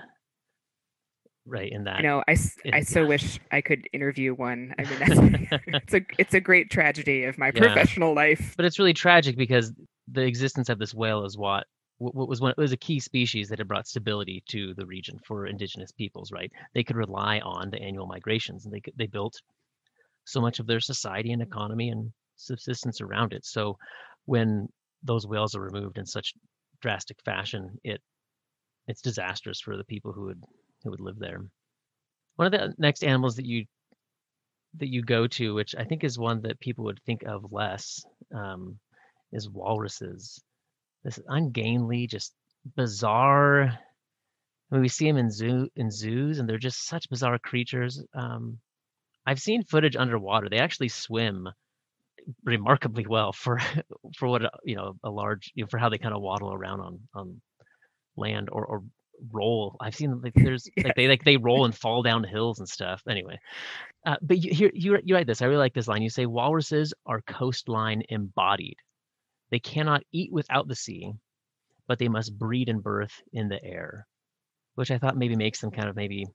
right in that you know i, in, I so wish i could interview one. I mean [laughs] that's, it's a it's a great tragedy of my yeah. professional life. But it's really tragic because the existence of this whale is what what was one it was a key species that had brought stability to the region for indigenous peoples right? They could rely on the annual migrations and they could, they built so much of their society and economy and subsistence around it so when those whales are removed in such drastic fashion it it's disastrous for the people who would who would live there one of the next animals that you that you go to which i think is one that people would think of less um, is walruses this ungainly, just bizarre. I mean, we see them in zoo in zoos, and they're just such bizarre creatures. Um, I've seen footage underwater; they actually swim remarkably well for [laughs] for what you know a large you know, for how they kind of waddle around on on land or or roll. I've seen like [laughs] there's yeah. like they like they roll and fall down hills and stuff. Anyway, uh, but you here you you write this. I really like this line. You say walruses are coastline embodied. They cannot eat without the sea, but they must breed and birth in the air, which I thought maybe makes them kind of maybe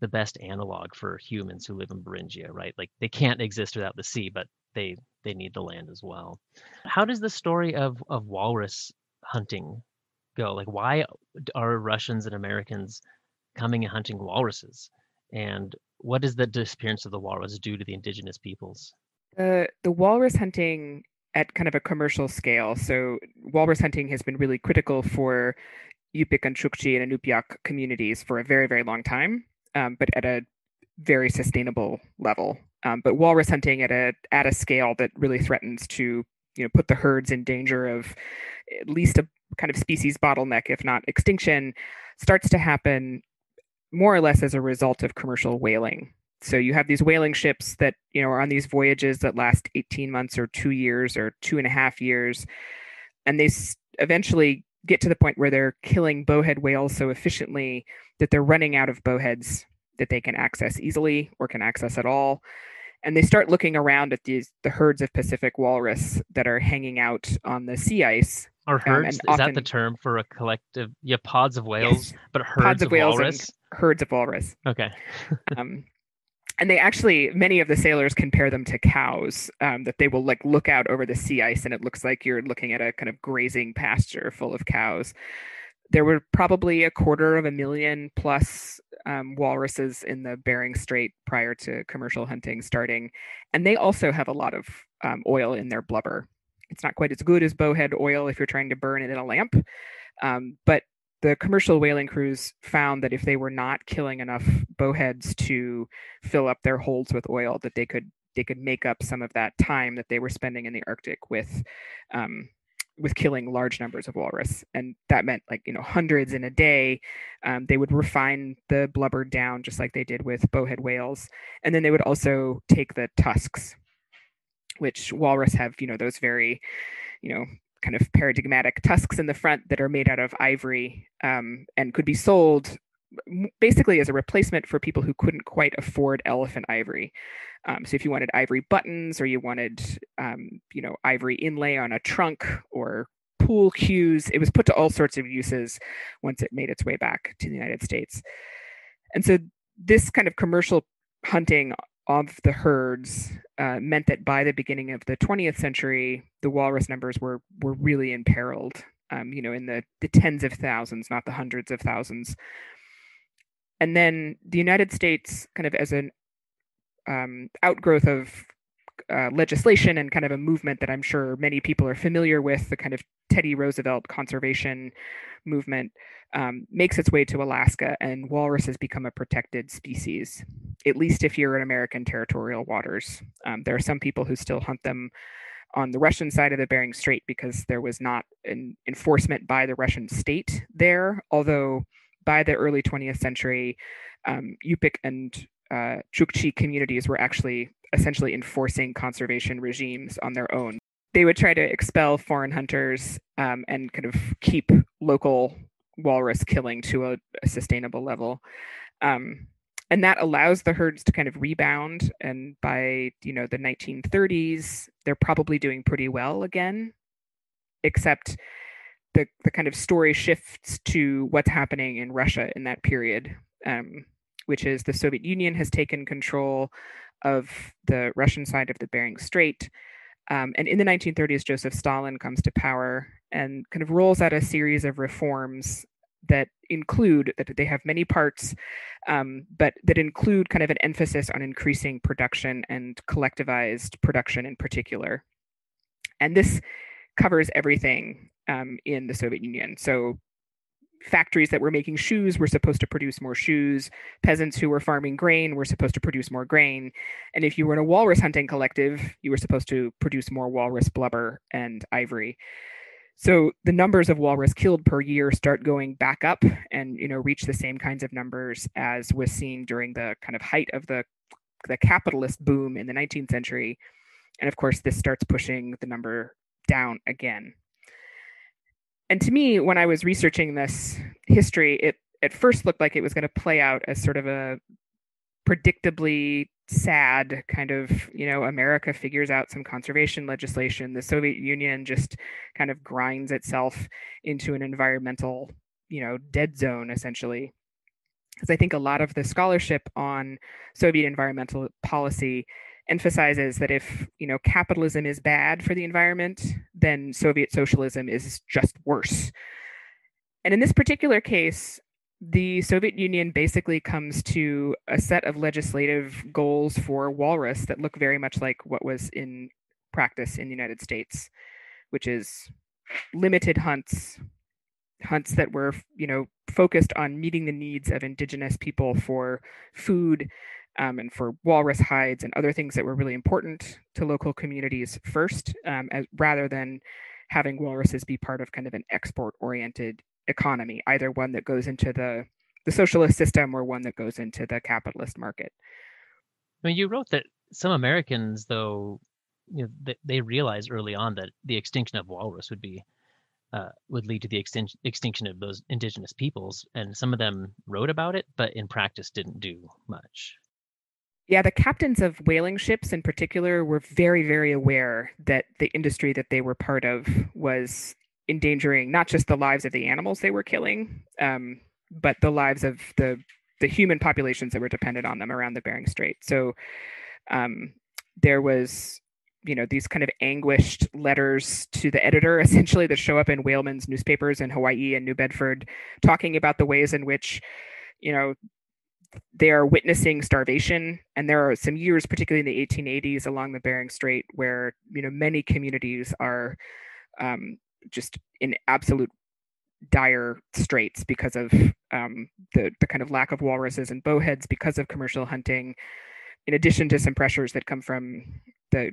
the best analog for humans who live in Beringia, right? Like they can't exist without the sea, but they they need the land as well. How does the story of of walrus hunting go? Like why are Russians and Americans coming and hunting walruses? And what does the disappearance of the walrus do to the indigenous peoples? The the walrus hunting at kind of a commercial scale. So walrus hunting has been really critical for Yupik and Chukchi and Inupiaq communities for a very, very long time, um, but at a very sustainable level. Um, but walrus hunting at a at a scale that really threatens to you know put the herds in danger of at least a kind of species bottleneck, if not extinction, starts to happen more or less as a result of commercial whaling. So you have these whaling ships that you know are on these voyages that last 18 months or two years or two and a half years and they eventually get to the point where they're killing bowhead whales so efficiently that they're running out of bowheads that they can access easily or can access at all. And they start looking around at these the herds of pacific walrus that are hanging out on the sea ice. Are herds um, is that the term for a collective yeah pods of whales yes, but herds pods of, of whales walrus? herds of walrus. Okay. [laughs] Um, and they actually many of the sailors compare them to cows um, that they will like look out over the sea ice and it looks like you're looking at a kind of grazing pasture full of cows. There were probably a quarter of a million plus um, walruses in the bering strait prior to commercial hunting starting and they also have a lot of um, oil in their blubber. It's not quite as good as bowhead oil if you're trying to burn it in a lamp um, but the commercial whaling crews found that if they were not killing enough bowheads to fill up their holds with oil, that they could they could make up some of that time that they were spending in the Arctic with with killing large numbers of walrus, and that meant like you know hundreds in a day. Um, they would refine the blubber down just like they did with bowhead whales, and then they would also take the tusks, which walrus have you know those very you know kind of paradigmatic tusks in the front that are made out of ivory um, and could be sold basically as a replacement for people who couldn't quite afford elephant ivory. Um, so if you wanted ivory buttons or you wanted, um, you know, ivory inlay on a trunk or pool cues, it was put to all sorts of uses once it made its way back to the United States. And so this kind of commercial hunting of the herds uh, meant that by the beginning of the 20th century, the walrus numbers were were really imperiled. Um, you know, in the the tens of thousands, not the hundreds of thousands. And then the United States, kind of as an um, outgrowth of uh, legislation and kind of a movement that I'm sure many people are familiar with, the kind of Teddy Roosevelt conservation movement, um, makes its way to Alaska, and walrus has become a protected species, at least if you're in American territorial waters. Um, there are some people who still hunt them on the Russian side of the Bering Strait because there was not an enforcement by the Russian state there, although by the early 20th century, um, Yupik and uh, Chukchi communities were actually essentially enforcing conservation regimes on their own. they would try to expel foreign hunters um, and kind of keep local walrus killing to a, a sustainable level. Um, and that allows the herds to kind of rebound. And by you know the 1930s, they're probably doing pretty well again, except the the kind of story shifts to what's happening in Russia in that period, um, which is the Soviet Union has taken control of the Russian side of the Bering Strait. Um, and in the 1930s, Joseph Stalin comes to power and kind of rolls out a series of reforms that include that they have many parts, um, but that include kind of an emphasis on increasing production and collectivized production in particular. And this covers everything um, in the Soviet Union. So factories that were making shoes were supposed to produce more shoes. Peasants who were farming grain were supposed to produce more grain. And if you were in a walrus hunting collective, you were supposed to produce more walrus blubber and ivory. So the numbers of walrus killed per year start going back up and you know reach the same kinds of numbers as was seen during the kind of height of the the capitalist boom in the 19th century. And of course this starts pushing the number down again and to me, when I was researching this history, it at first looked like it was going to play out as sort of a predictably sad kind of, you know, America figures out some conservation legislation. The Soviet Union just kind of grinds itself into an environmental, you know, dead zone essentially. Because I think a lot of the scholarship on Soviet environmental policy emphasizes that if you know capitalism is bad for the environment, then Soviet socialism is just worse. And in this particular case, the Soviet Union basically comes to a set of legislative goals for walrus that look very much like what was in practice in the United States, which is limited hunts, hunts that were, you know, focused on meeting the needs of indigenous people for food um, and for walrus hides and other things that were really important to local communities first, um, as, rather than having walruses be part of kind of an export oriented economy, either one that goes into the, the socialist system or one that goes into the capitalist market. I mean, you wrote that some Americans, though, you know, they, they realized early on that the extinction of walrus would be uh, would lead to the extinction extinction of those indigenous peoples, and some of them wrote about it, but in practice didn't do much. Yeah, the captains of whaling ships in particular were very, very aware that the industry that they were part of was endangering not just the lives of the animals they were killing, um, but the lives of the the human populations that were dependent on them around the Bering Strait. So um, there was, you know, these kind of anguished letters to the editor, [laughs] essentially, that show up in whalemen's newspapers in Hawaii and New Bedford, talking about the ways in which you know they are witnessing starvation and there are some years particularly in the 1880s along the bering strait where you know many communities are um, just in absolute dire straits because of um, the, the kind of lack of walruses and bowheads because of commercial hunting in addition to some pressures that come from the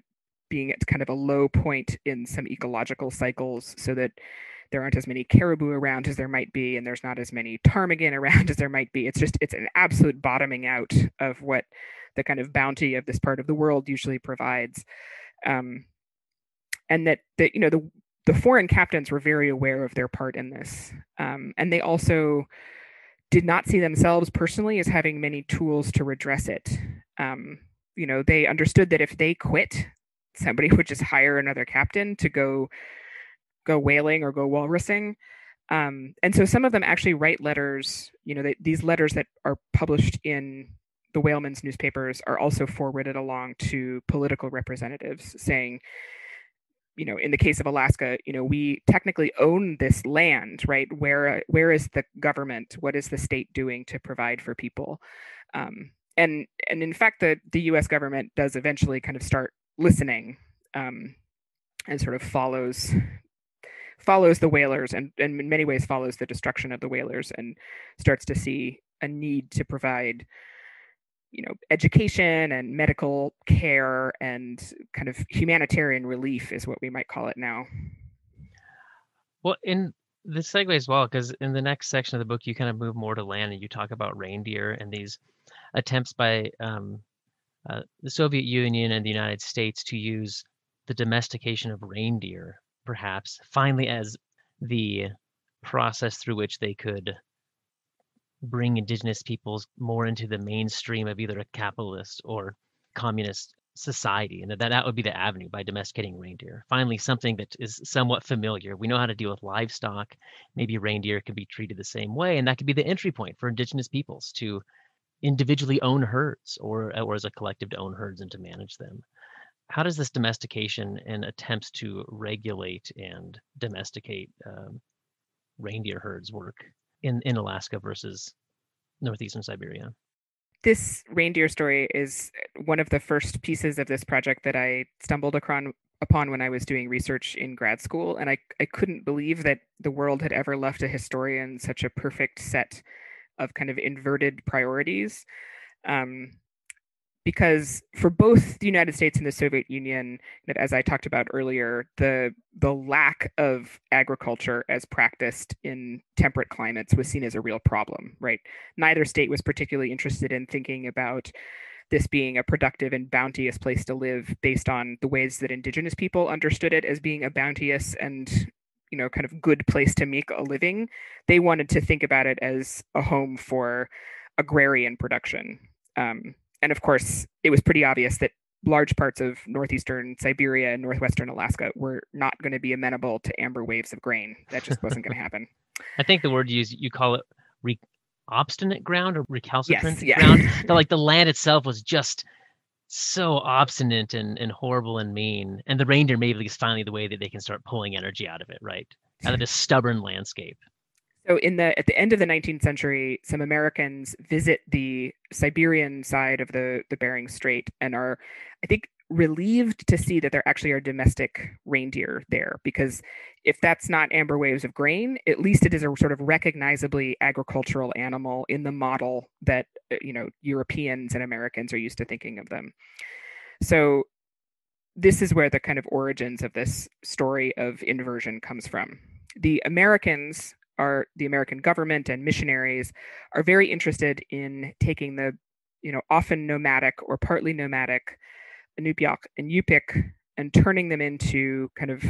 being at kind of a low point in some ecological cycles so that there aren't as many caribou around as there might be, and there's not as many ptarmigan [laughs] around as there might be. It's just it's an absolute bottoming out of what the kind of bounty of this part of the world usually provides, um, and that that you know the the foreign captains were very aware of their part in this, um, and they also did not see themselves personally as having many tools to redress it. Um, you know, they understood that if they quit, somebody [laughs] would just hire another captain to go go whaling or go walrusing. Um, and so some of them actually write letters, you know, they, these letters that are published in the whalemen's newspapers are also forwarded along to political representatives saying, you know, in the case of Alaska, you know, we technically own this land, right? Where where is the government? What is the state doing to provide for people? Um, and and in fact, the the U.S. government does eventually kind of start listening um, and sort of follows follows the whalers and, and in many ways follows the destruction of the whalers and starts to see a need to provide you know education and medical care and kind of humanitarian relief is what we might call it now. Well in the segue as well because in the next section of the book you kind of move more to land and you talk about reindeer and these attempts by um, uh, the soviet union and the united states to use the domestication of reindeer, perhaps, finally as the process through which they could bring indigenous peoples more into the mainstream of either a capitalist or communist society and that that would be the avenue by domesticating reindeer. Finally something that is somewhat familiar. We know how to deal with livestock. Maybe reindeer could be treated the same way and that could be the entry point for indigenous peoples to individually own herds or or as a collective to own herds and to manage them how does this domestication and attempts to regulate and domesticate um, reindeer herds work in in Alaska versus northeastern Siberia this reindeer story is one of the first pieces of this project that I stumbled upon upon when I was doing research in grad school, and I I couldn't believe that the world had ever left a historian such a perfect set of kind of inverted priorities. Um, because for both the United States and the Soviet Union, as I talked about earlier, the the lack of agriculture as practiced in temperate climates was seen as a real problem, right? Neither state was particularly interested in thinking about this being a productive and bounteous place to live based on the ways that indigenous people understood it as being a bounteous and you know kind of good place to make a living. They wanted to think about it as a home for agrarian production. Um, and of course, it was pretty obvious that large parts of northeastern Siberia and northwestern Alaska were not going to be amenable to amber waves of grain. That just wasn't going to happen. [laughs] I think the word you use, you call it re- obstinate ground or recalcitrant yes, yeah. ground. [laughs] that like the land itself was just so obstinate and, and horrible and mean. And the reindeer maybe is finally the way that they can start pulling energy out of it, right? Out of this stubborn landscape. So in the at the end of the 19th century, some Americans visit the Siberian side of the the Bering Strait and are, I think, relieved to see that there actually are domestic reindeer there because if that's not amber waves of grain, at least it is a sort of recognizably agricultural animal in the model that uh, you know Europeans and Americans are used to thinking of them. So this is where the kind of origins of this story of inversion comes from. The Americans are the American government and missionaries are very interested in taking the, you know, often nomadic or partly nomadic Inupiaq and Yupik and turning them into kind of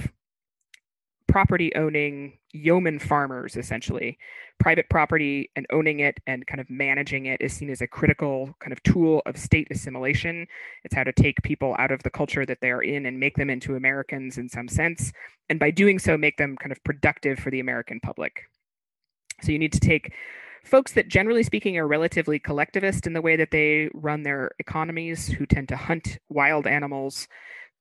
property owning yeoman farmers essentially. Private property and owning it and kind of managing it is seen as a critical kind of tool of state assimilation. It's how to take people out of the culture that they are in and make them into americans in some sense and by doing so make them kind of productive for the american public so you need to take folks that generally speaking are relatively collectivist in the way that they run their economies who tend to hunt wild animals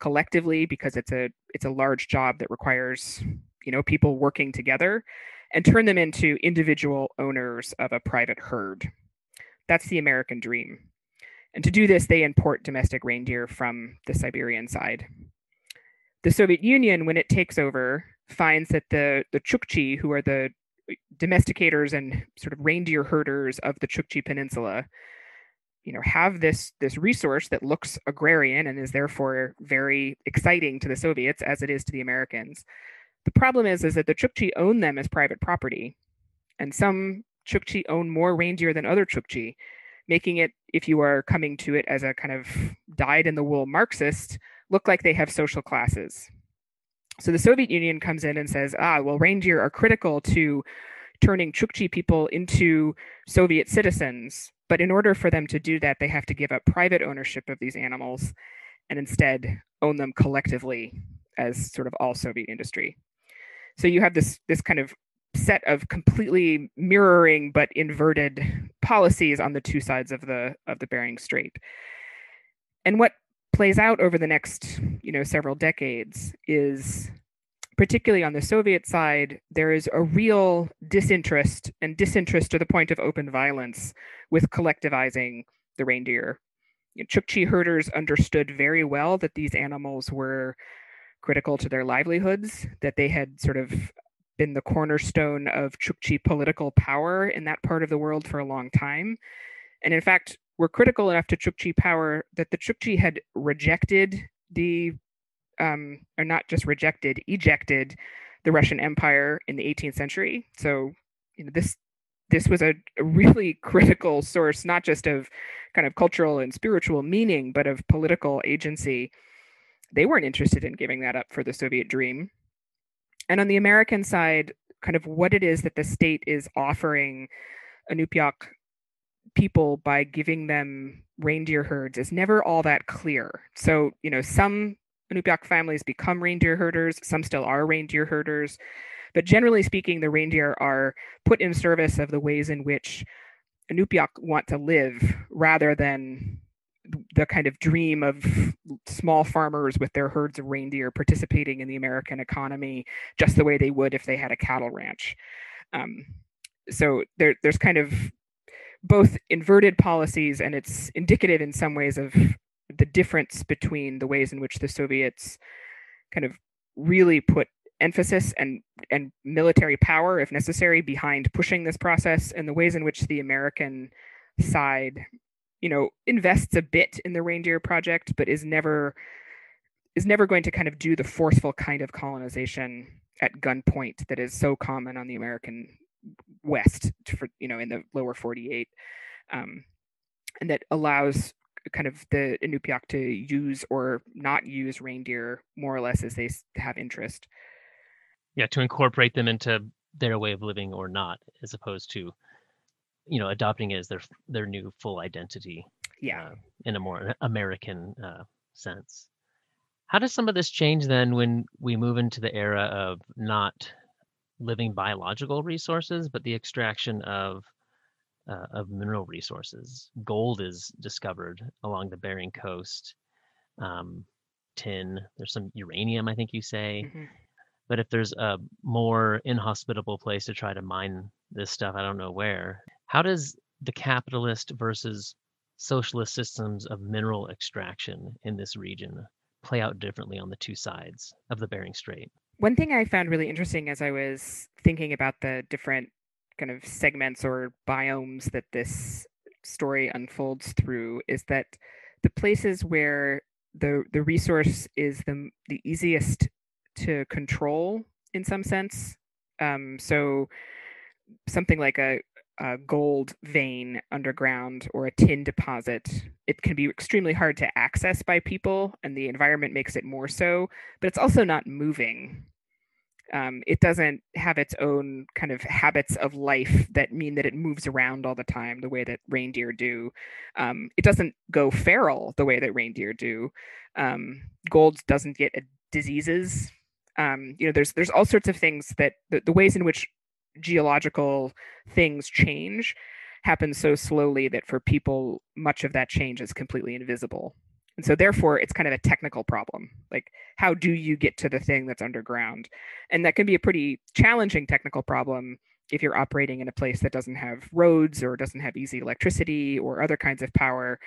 collectively because it's a it's a large job that requires you know people working together and turn them into individual owners of a private herd. That's the american dream. And to do this they import domestic reindeer from the siberian side. The soviet union when it takes over finds that the the chukchi who are the domesticators and sort of reindeer herders of the Chukchi Peninsula, you know, have this this resource that looks agrarian and is therefore very exciting to the Soviets as it is to the Americans. The problem is is that the Chukchi own them as private property, and some Chukchi own more reindeer than other Chukchi, making it, if you are coming to it as a kind of dyed in the wool Marxist, look like they have social classes. So the Soviet Union comes in and says, ah, well, reindeer are critical to turning Chukchi people into Soviet citizens. But in order for them to do that, they have to give up private ownership of these animals and instead own them collectively as sort of all Soviet industry. So you have this this kind of set of completely mirroring but inverted policies on the two sides of the of the Bering Strait. And what plays out over the next, you know, several decades is particularly on the Soviet side, there is a real disinterest and disinterest to the point of open violence with collectivizing the reindeer. Chukchi herders understood very well that these animals were critical to their livelihoods, that they had sort of been the cornerstone of Chukchi political power in that part of the world for a long time. And in fact, were critical enough to Chukchi power that the Chukchi had rejected the, um, or not just rejected, ejected the Russian Empire in the 18th century. So, you know, this this was a, a really [laughs] critical source, not just of kind of cultural and spiritual meaning, but of political agency. they weren't interested in giving that up for the Soviet dream. And on the American side, kind of what it is that the state is offering Inupiaq people by giving them reindeer herds is never all that clear. So, you know, some Inupiaq families become reindeer herders, some still are reindeer herders. But generally speaking, the reindeer are put in service of the ways in which Inupiaq want to live rather than the kind of dream of small farmers with their herds of reindeer participating in the American economy just the way they would if they had a cattle ranch. Um, so there, there's kind of both inverted policies, and it's indicative in some ways of the difference between the ways in which the Soviets kind of really put emphasis and and military power, if necessary, behind pushing this process, and the ways in which the American side, you know, invests a bit in the reindeer project, but is never is never going to kind of do the forceful kind of colonization at gunpoint that is so common on the American West, for you know, in the lower 48, um, and that allows kind of the Inupiaq to use or not use reindeer more or less as they have interest. Yeah, to incorporate them into their way of living or not, as opposed to, you know, adopting it as their their new full identity. Yeah, uh, in a more American uh, sense. How does some of this change then when we move into the era of not living biological resources, but the extraction of uh, of mineral resources. Gold is discovered along the Bering Coast. Um, tin. There's some uranium, I think you say. Mm-hmm. But if there's a more inhospitable place to try to mine this stuff, I don't know where. How does the capitalist versus socialist systems of mineral extraction in this region play out differently on the two sides of the Bering Strait? One thing I found really interesting as I was thinking about the different kind of segments or biomes that this story unfolds through is that the places where the the resource is the the easiest to control in some sense. Um, so something like a, a gold vein underground or a tin deposit, it can be extremely hard to access by people, and the environment makes it more so. But it's also not moving. Um, it doesn't have its own kind of habits of life that mean that it moves around all the time the way that reindeer do. Um, it doesn't go feral the way that reindeer do. Um, gold doesn't get diseases. Um, you know, there's there's all sorts of things that the, the ways in which geological things change happen so slowly that for people, much of that change is completely invisible. And so therefore it's kind of a technical problem. Like how do you get to the thing that's underground? And that can be a pretty challenging technical problem if you're operating in a place that doesn't have roads or doesn't have easy electricity or other kinds of power.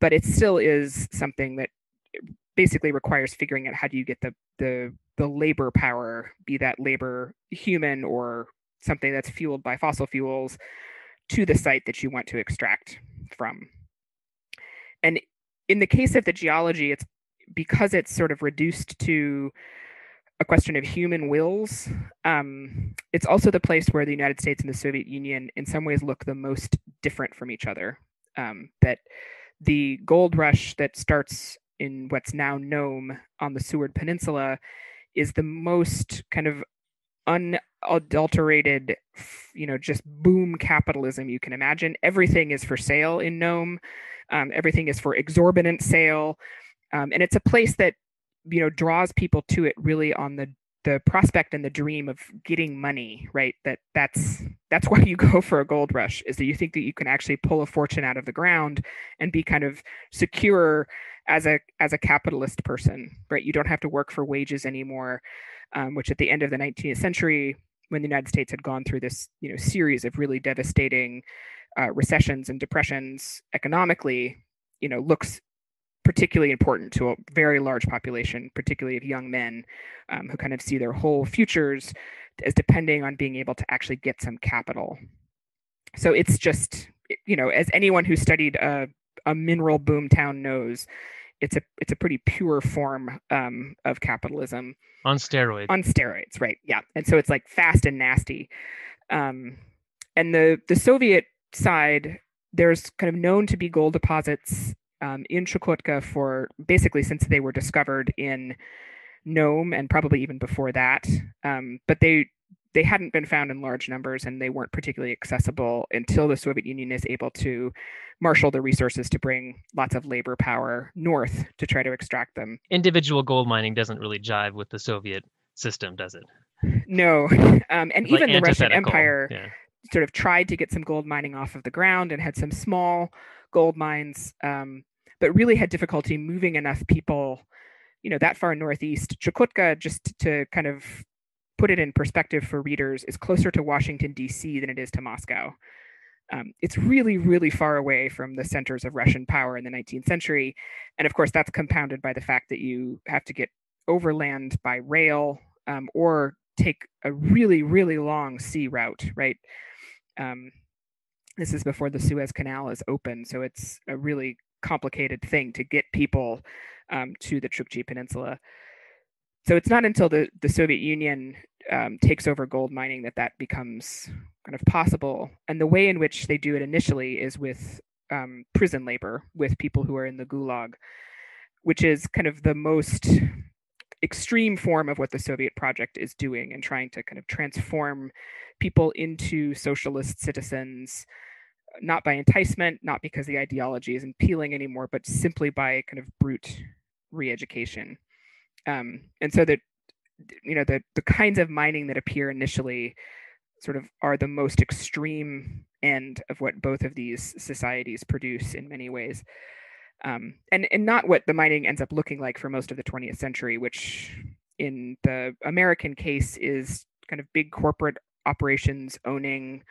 But it still is something that eh, basically requires figuring out how do you get the the the labor power, be that labor human or something that's fueled by fossil fuels, to the site that you want to extract from. And in the case of the geology, it's because it's sort of reduced to a question of human wills. Um, it's also the place where the United States and the Soviet Union, in some ways, look the most different from each other. Um, that the gold rush that starts in what's now Nome on the Seward Peninsula is the most kind of unadulterated, you know, just boom capitalism you can imagine. Everything is for sale in Nome. Um, everything is for exorbitant sale, um, and it's a place that you know draws people to it really on the the prospect and the dream of getting money right that that's that's [laughs] why you go for a gold rush is that you think that you can actually pull a fortune out of the ground and be kind of secure as a as a capitalist person right you don't have to work for wages anymore um, which at the end of the 19th century when the united states had gone through this you know series of really devastating uh, recessions and depressions economically, you know, looks particularly important to a very large population, particularly of young men um, who kind of see their whole futures as depending on being able to actually get some capital. So it's just, you know, as anyone who studied a, a mineral boom town knows, it's a it's a pretty pure form um, of capitalism on steroids. On steroids, right? Yeah, and so it's like fast and nasty. Um, and the the Soviet side, there's kind of known to be gold deposits um, in Chukotka for basically since they were discovered in Nome and probably even before that. Um, but they they hadn't been found in large numbers and they weren't particularly accessible until the Soviet Union is able to marshal the resources to bring lots of labor power north to try to extract them. Individual gold mining doesn't really jive with the Soviet system, does it? No. [laughs] Um, and even the Russian Empire yeah. sort of tried to get some gold mining off of the ground and had some small gold mines, um, but really had difficulty moving enough people, you know, that far northeast. Chukotka, just to kind of put it in perspective for readers, is closer to Washington, D.C. than it is to Moscow. Um, it's really, really far away from the centers of Russian power in the 19th century. And of course, that's compounded by the fact that you have to get overland by rail um, or take a really, really long sea route, right? Um, this is before the Suez Canal is open. So it's a really complicated thing to get people um, to the Chukchi Peninsula. So it's not until the, the Soviet Union um, takes over gold mining that that becomes kind of possible. And the way in which they do it initially is with um, prison labor, with people who are in the gulag, which is kind of the most extreme form of what the Soviet project is doing and trying to kind of transform people into socialist citizens, not by enticement, not because the ideology isn't appealing anymore, but simply by kind of brute re-education. Um, and so that you know the the kinds of mining that appear initially sort of are the most extreme end of what both of these societies produce in many ways. Um, and, and not what the mining ends up looking like for most of the 20th century, which in the American case is kind of big corporate operations owning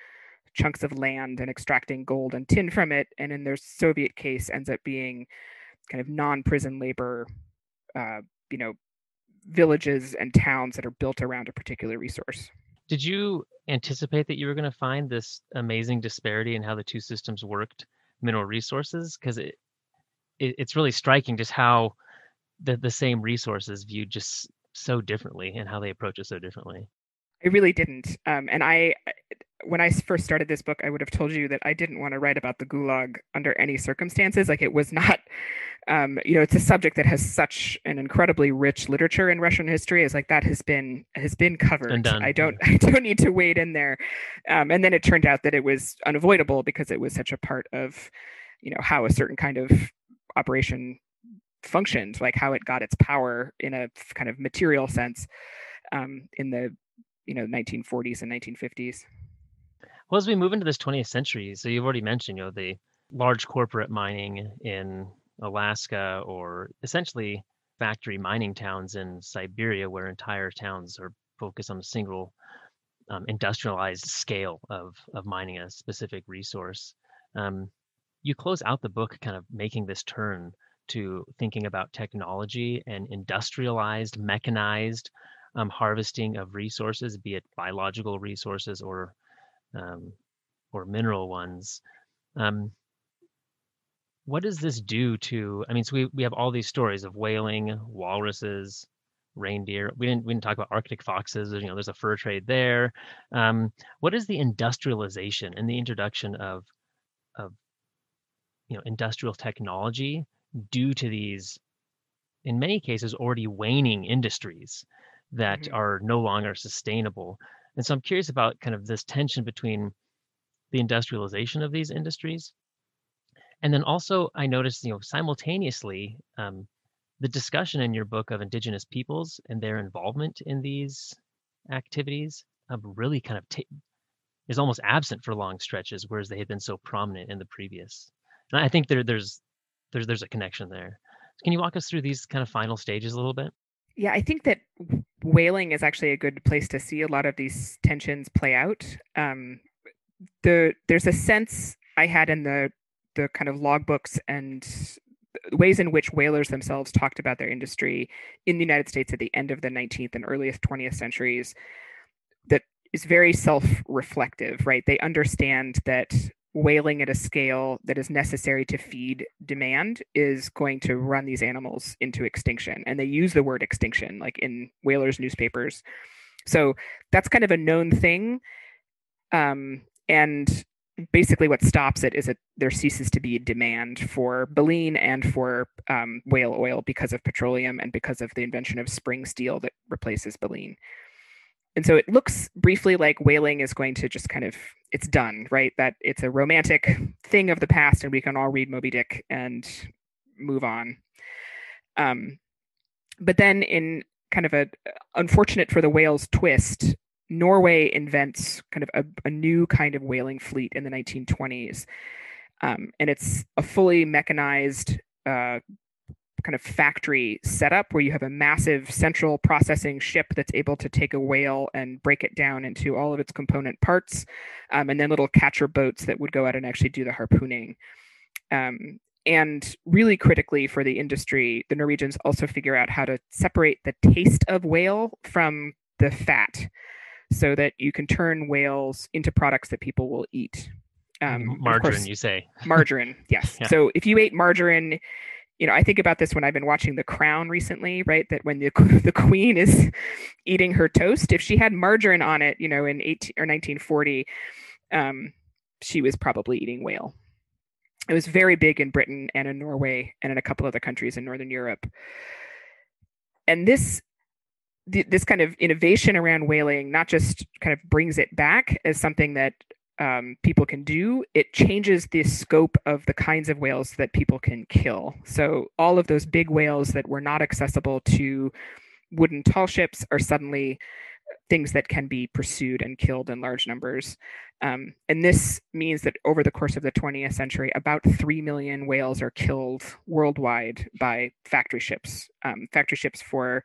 chunks of land and extracting gold and tin from it. And in their Soviet case ends up being kind of non-prison labor, uh, you know, villages and towns that are built around a particular resource. Did you anticipate that you were going to find this amazing disparity in how the two systems worked mineral resources? Because it, it, it's really striking just how the, the same resources viewed just so differently and how they approach it so differently. I really didn't. Um, and I, when I first started this book, I would have told you that I didn't want to write about the Gulag under any circumstances. Like it was [laughs] not, um, you know, it's a subject that has such an incredibly rich literature in Russian history. Is like that has been has been covered. I don't [laughs] I don't need to wade in there. Um, and then it turned out that it was unavoidable because it was such a part of, you know, how a certain kind of operation functioned, like how it got its power in a kind of material sense um, in the you know 1940s and 1950s. Well, as we move into this 20th century, so you've already mentioned, you know, the large corporate mining in Alaska, or essentially factory mining towns in Siberia, where entire towns are focused on a single um, industrialized scale of of mining a specific resource. Um, you close out the book kind of making this turn to thinking about technology and industrialized, mechanized um, harvesting of resources, be it biological resources or um, or mineral ones. Um, what does this do to? I mean, so we, we have all these stories of whaling, walruses, reindeer. We didn't we didn't talk about Arctic foxes. You know, there's a fur trade there. Um, what is the industrialization and the introduction of of you know industrial technology due to these, in many cases, already waning industries? that mm-hmm. are no longer sustainable. And so I'm curious about kind of this tension between the industrialization of these industries. And then also, I noticed, you know, simultaneously, um, the discussion in your book of indigenous peoples and their involvement in these activities um, really kind of t- is almost absent for long stretches, whereas they had been so prominent in the previous. And I think there, there's there's there's a connection there. Can you walk us through these kind of final stages a little bit? Yeah, I think that whaling is actually a good place to see a lot of these tensions play out. Um, the there's a sense I had in the the kind of logbooks and ways in which whalers themselves talked about their industry in the United States at the end of the 19th and earliest 20th centuries that is very self-reflective, right? They understand that whaling at a scale that is necessary to feed demand is going to run these animals into extinction. And they use the word extinction, like in whalers' newspapers. So that's kind of a known thing. Um, and basically what stops it is that there ceases to be demand for baleen and for um, whale oil because of petroleum and because of the invention of spring steel that replaces baleen. And so it looks briefly like whaling is going to just kind of it's done, right? That it's a romantic thing of the past, and we can all read Moby Dick and move on. Um, but then in kind of a unfortunate for the whales twist, Norway invents kind of a, a new kind of whaling fleet in the 1920s. Um, and it's a fully mechanized uh, kind of factory setup where you have a massive central processing ship that's able to take a whale and break it down into all of its component parts, um, and then little catcher boats that would go out and actually do the harpooning. Um, and really critically for the industry, the Norwegians also figure out how to separate the taste of whale from the fat so that you can turn whales into products that people will eat. Um, margarine, course, you say? [laughs] Margarine, yes. yeah. So if you ate margarine, you know, I think about this when I've been watching The Crown recently, right? That when the [laughs] the queen is eating her toast, if she had margarine on it, you know, in 18 or 1940, um, she was probably eating whale. It was very big in Britain and in Norway and in a couple other countries in Northern Europe. And this this kind of innovation around whaling not just kind of brings it back as something that um, people can do, it changes the scope of the kinds of whales that people can kill. So all of those big whales that were not accessible to wooden tall ships are suddenly things that can be pursued and killed in large numbers. Um, and this means that over the course of the 20th century, about 3 million whales are killed worldwide by factory ships. Um, factory ships for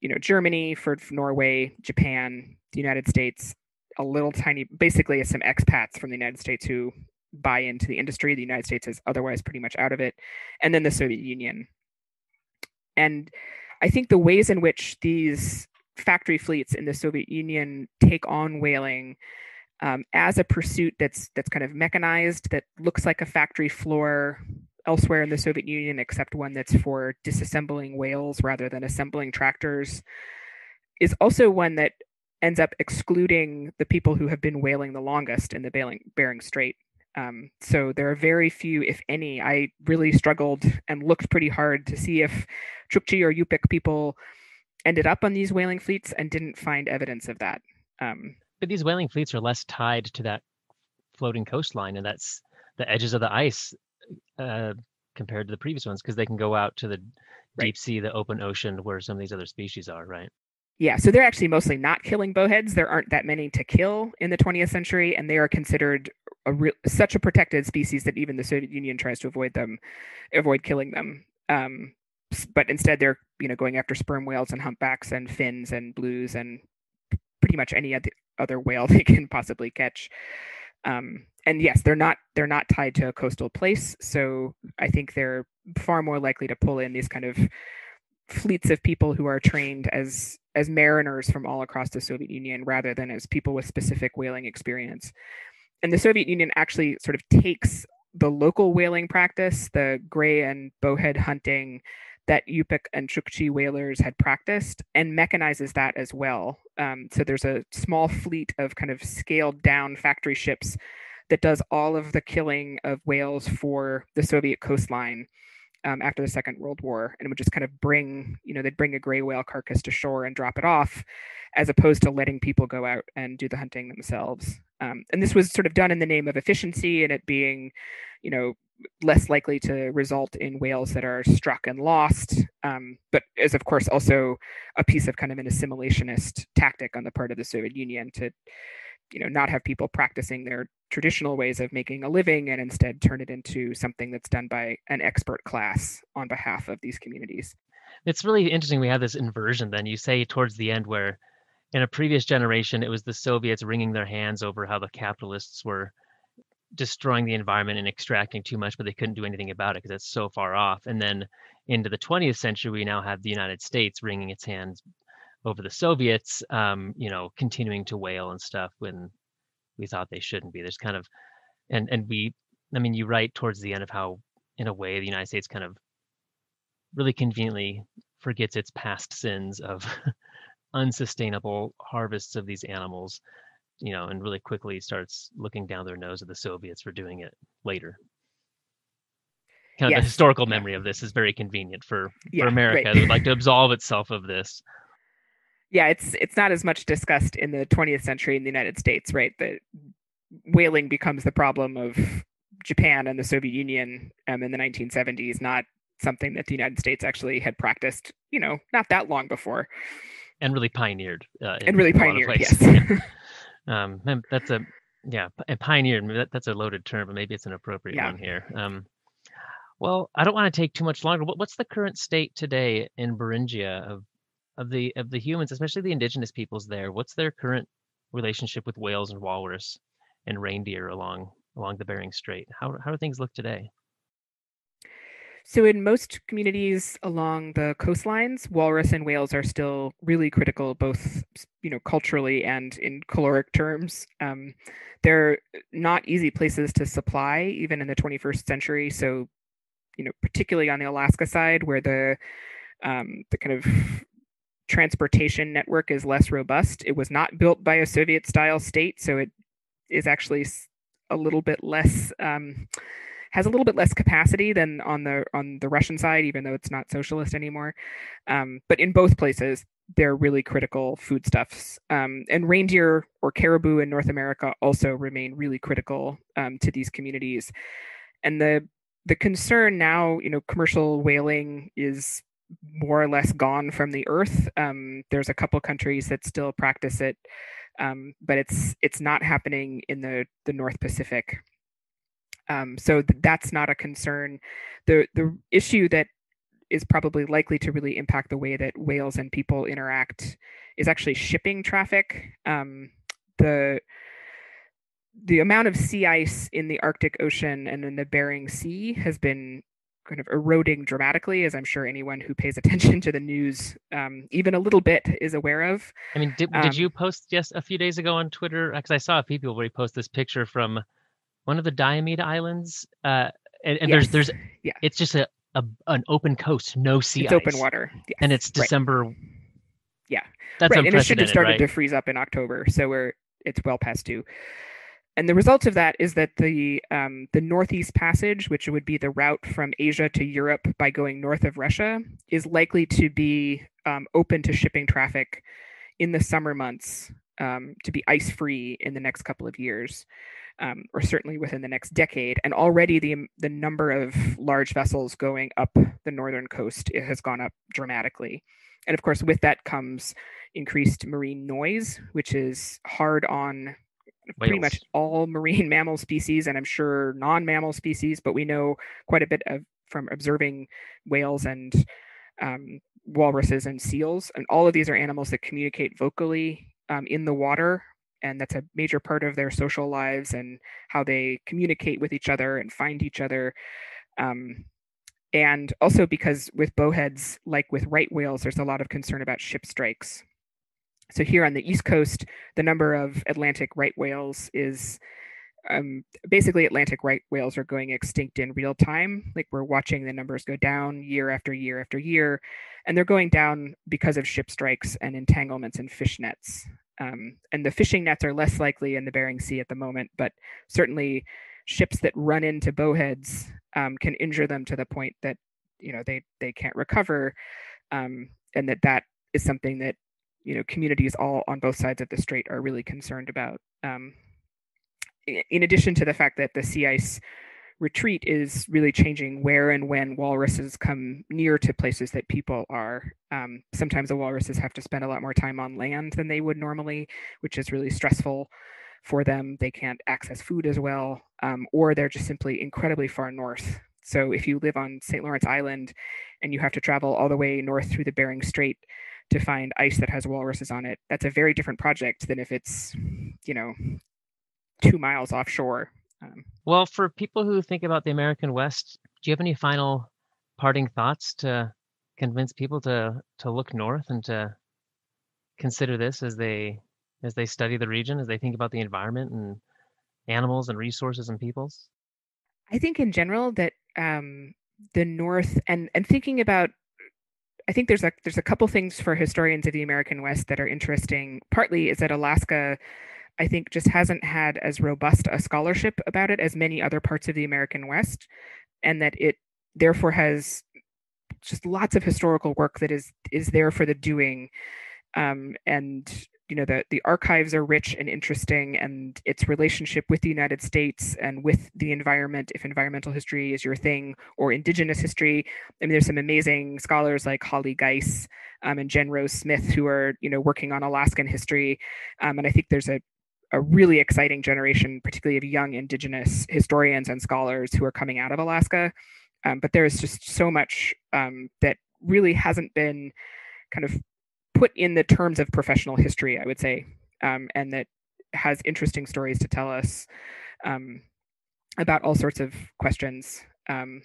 you know Germany, for, for Norway, Japan, the United States, a little tiny, basically some expats from the United States who buy into the industry. The United States is otherwise pretty much out of it, and then the Soviet Union. And I think the ways in which these factory fleets in the Soviet Union take on whaling um, as a pursuit that's that's kind of mechanized, that looks like a factory floor elsewhere in the Soviet Union, except one that's for disassembling whales rather than assembling tractors, is also one that ends up excluding the people who have been whaling the longest in the Bering, Bering Strait. Um, so there are very few, if any. I really struggled and looked pretty hard to see if Chukchi or Yupik people ended up on these whaling fleets and didn't find evidence of that. Um, but these whaling fleets are less tied to that floating coastline, and that's the edges of the ice uh, compared to the previous ones because they can go out to the right. deep sea, the open ocean, where some of these other species are, right? Yeah, so they're actually mostly not killing bowheads. There aren't that many to kill in the 20th century, and they are considered a re- such a protected species that even the Soviet Union tries to avoid them, avoid killing them. Um, but instead, they're you know going after sperm whales and humpbacks and fins and blues and pretty much any other whale [laughs] they can possibly catch. Um, and yes, they're not they're not tied to a coastal place, so I think they're far more likely to pull in these kind of fleets of people who are trained as as mariners from all across the Soviet Union rather than as people with specific whaling experience. And the Soviet Union actually sort of takes the local whaling practice, the gray and bowhead hunting that Yupik and Chukchi whalers had practiced, and mechanizes that as well. Um, so there's a small fleet of kind of scaled down factory ships that does all of the killing of whales for the Soviet coastline um, after the Second World War, and would just kind of bring, you know, they'd bring a gray whale carcass to shore and drop it off, as opposed to letting people go out and do the hunting themselves. Um, and this was sort of done in the name of efficiency and it being, you know, less likely to result in whales that are struck and lost, um, but is of course also a piece of kind of an assimilationist tactic on the part of the Soviet Union to you know not have people practicing their traditional ways of making a living and instead turn it into something that's done by an expert class on behalf of these communities. It's really interesting we have this inversion then. You say towards the end where in a previous generation it was the soviets wringing their hands over how the capitalists were destroying the environment and extracting too much but they couldn't do anything about it because it's so far off. And then into the 20th century we now have the united states wringing its hands over the Soviets, um, you know, continuing to whale and stuff when we thought they shouldn't be. There's kind of, and and we, I mean, you write towards the end of how, in a way, the United States kind of really conveniently forgets its past sins of [laughs] unsustainable harvests of these animals you know, and really quickly starts looking down their nose at the Soviets for doing it later. Kind of yes. the historical memory of this is very convenient for, yeah, for America. Right. It would like to absolve itself of this. Yeah, it's it's not as much discussed in the 20th century in the United States, right? That whaling becomes the problem of Japan and the Soviet Union um, in the 1970s, not something that the United States actually had practiced, you know, not that long before. And really pioneered. Uh, and really pioneered, yes. yeah. [laughs] um, that's a, yeah, and pioneered, that, that's a loaded term, but maybe it's an appropriate yeah. one here. Um, well, I don't want to take too much longer. What's the current state today in Beringia of of the of the humans, especially the indigenous peoples there? What's their current relationship with whales and walrus and reindeer along along the Bering Strait? How how do things look today? So, in most communities along the coastlines, walrus and whales are still really critical, both you know culturally and in caloric terms. Um, they're not easy places to supply, even in the 21st century. So, you know, particularly on the Alaska side, where the um, the kind of transportation network is less robust. It was not built by a Soviet-style state, so it is actually a little bit less. Um, has a little bit less capacity than on the on the Russian side, even though it's not socialist anymore. Um, but in both places, they're really critical foodstuffs. Um, and reindeer or caribou in North America also remain really critical um, to these communities. And the the concern now, you know, commercial whaling is more or less gone from the earth. Um, there's a couple countries that still practice it, um, but it's it's not happening in the the North Pacific. Um, so th- that's not a concern. The the issue that is probably likely to really impact the way that whales and people interact is actually shipping traffic. Um, the the amount of sea ice in the Arctic Ocean and in the Bering Sea has been kind of eroding dramatically, as I'm sure anyone who pays [laughs] attention to the news, um, even a little bit, is aware of. I mean, did, um, did you post just a few days ago on Twitter? Because I saw a few people repost this picture from one of the Diomede Islands, uh, and, and yes. there's there's yeah. it's just a, a an open coast, no sea it's ice. open water, yes. and it's December. Right. Yeah, that's right. And it should have started right? to freeze up in October, so we're it's well past due. And the result of that is that the um, the Northeast Passage, which would be the route from Asia to Europe by going north of Russia, is likely to be um, open to shipping traffic in the summer months um, to be ice free in the next couple of years um, or certainly within the next decade. And already the the number of large vessels going up the northern coast has gone up dramatically. And of course, with that comes increased marine noise, which is hard on Whales. pretty much all marine [laughs] mammal species, and I'm sure non-mammal species. But we know quite a bit of from observing whales and um, walruses and seals, and all of these are animals that communicate vocally um, in the water and that's a major part of their social lives and how they communicate with each other and find each other um, and also because with bowheads like with right whales there's a lot of concern about ship strikes so here on the east coast the number of atlantic right whales is um, basically atlantic right whales are going extinct in real time. Like we're watching the numbers go down year after year after year and they're going down because of ship strikes and entanglements in fish nets. Um, and the fishing nets are less likely in the Bering Sea at the moment, but certainly ships that run into bowheads um, can injure them to the point that you know they they can't recover, um, and that that is something that you know communities all on both sides of the strait are really concerned about. Um, in addition to the fact that the sea ice retreat is really changing where and when walruses come near to places that people are. Um, sometimes the walruses have to spend a lot more time on land than they would normally, which is really stressful for them. They can't access food as well, um, or they're just simply incredibly far north. So if you live on St. Lawrence Island and you have to travel all the way north through the Bering Strait to find ice that has walruses on it, that's a very different project than if it's, you know, two miles offshore um, well, for people who think about the American West, do you have any final parting thoughts to convince people to to look north and to consider this as they as they study the region, as they think about the environment and animals and resources and peoples? I think in general that um, the North and and thinking about I think there's a there's a couple things for historians of the American West that are interesting. Partly is that Alaska I think just hasn't had as robust a scholarship about it as many other parts of the American West, and that it therefore has just lots of historical work that is is there for the doing um, and you know the the archives are rich and interesting and its relationship with the united states and with the environment if environmental history is your thing or indigenous history i mean there's some amazing scholars like Holly Guise um, and jen rose smith who are you know working on alaskan history um, and i think there's a a really exciting generation, particularly of young indigenous historians and scholars who are coming out of Alaska. Um, but there is just so much um, that really hasn't been kind of put in the terms of professional history, I would say, um, and that has interesting stories to tell us um, about all sorts of questions. Um,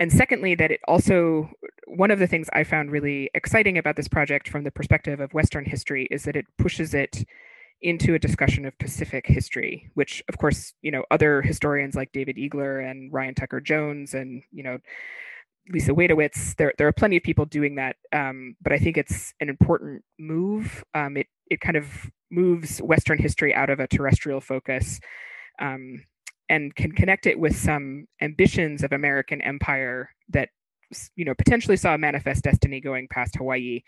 and secondly, that it also, one of the things I found really exciting about this project from the perspective of Western history is that it pushes it into a discussion of Pacific history, which, of course, you know, other historians like David Igler and Ryan Tucker Jones and, you know, Lisa Wadewitz. There, there are plenty of people doing that, um, but I think it's an important move. Um, it it kind of moves Western history out of a terrestrial focus, um, and can connect it with some ambitions of American empire that you know potentially saw a manifest destiny going past Hawaii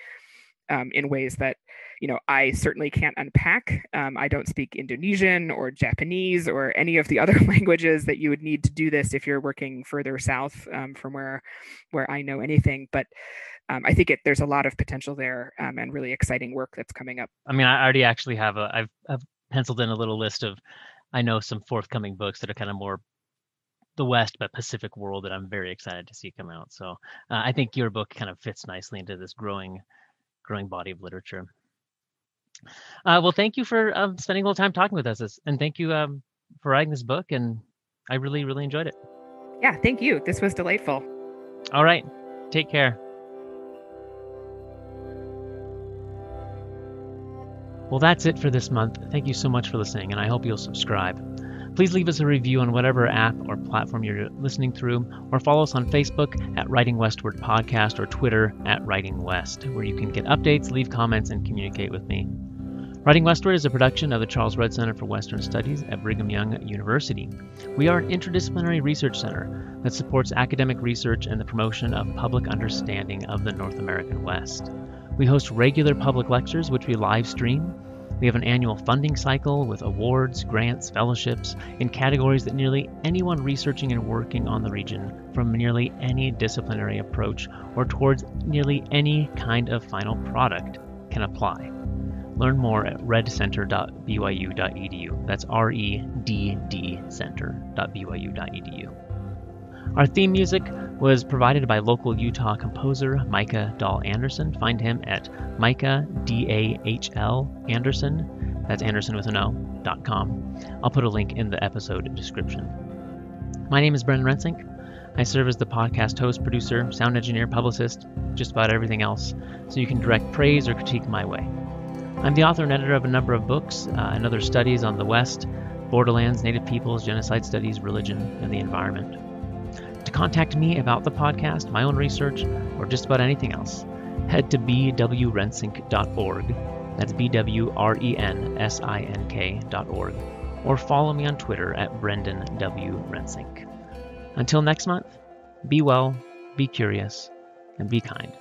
um, in ways that you know I certainly can't unpack. Um, I don't speak Indonesian or Japanese or any of the other [laughs] languages that you would need to do this if you're working further south um, from where where I know anything. But um, I think it, there's a lot of potential there um, and really exciting work that's coming up. I mean, I already actually have a I've, I've penciled in a little list of I know some forthcoming books that are kind of more the West, but Pacific world that I'm very excited to see come out. So uh, I think your book kind of fits nicely into this growing growing body of literature. Uh, well, thank you for um, spending a little time talking with us, and thank you um, for writing this book. And I really, really enjoyed it. Yeah, thank you. This was delightful. All right, take care. Well, that's it for this month. Thank you so much for listening, and I hope you'll subscribe. Please leave us a review on whatever app or platform you're listening through, or follow us on Facebook at Writing Westward Podcast or Twitter at Writing West, where you can get updates, leave comments, and communicate with me. Writing Westward is a production of the Charles Redd Center for Western Studies at Brigham Young University. We are an interdisciplinary research center that supports academic research and the promotion of public understanding of the North American West. We host regular public lectures, which we live stream we have an annual funding cycle with awards, grants, fellowships in categories that nearly anyone researching and working on the region from nearly any disciplinary approach or towards nearly any kind of final product can apply. Learn more at reddcenter.byu.edu. That's R E D D center.byu.edu. Our theme music was provided by local Utah composer Micah Dahl Anderson. Find him at Micah, D A H L Anderson, that's Anderson with an O, dot com. I'll put a link in the episode description. My name is Brendan Rensink. I serve as the podcast host, producer, sound engineer, publicist, just about everything else, so you can direct praise or critique my way. I'm the author and editor of a number of books uh, and other studies on the West, borderlands, native peoples, genocide studies, religion, and the environment. To contact me about the podcast, my own research, or just about anything else, head to bwrensink.org. That's B W R E N S I N K.org. Or follow me on Twitter at Brendan W. Rensink. Until next month, be well, be curious, and be kind.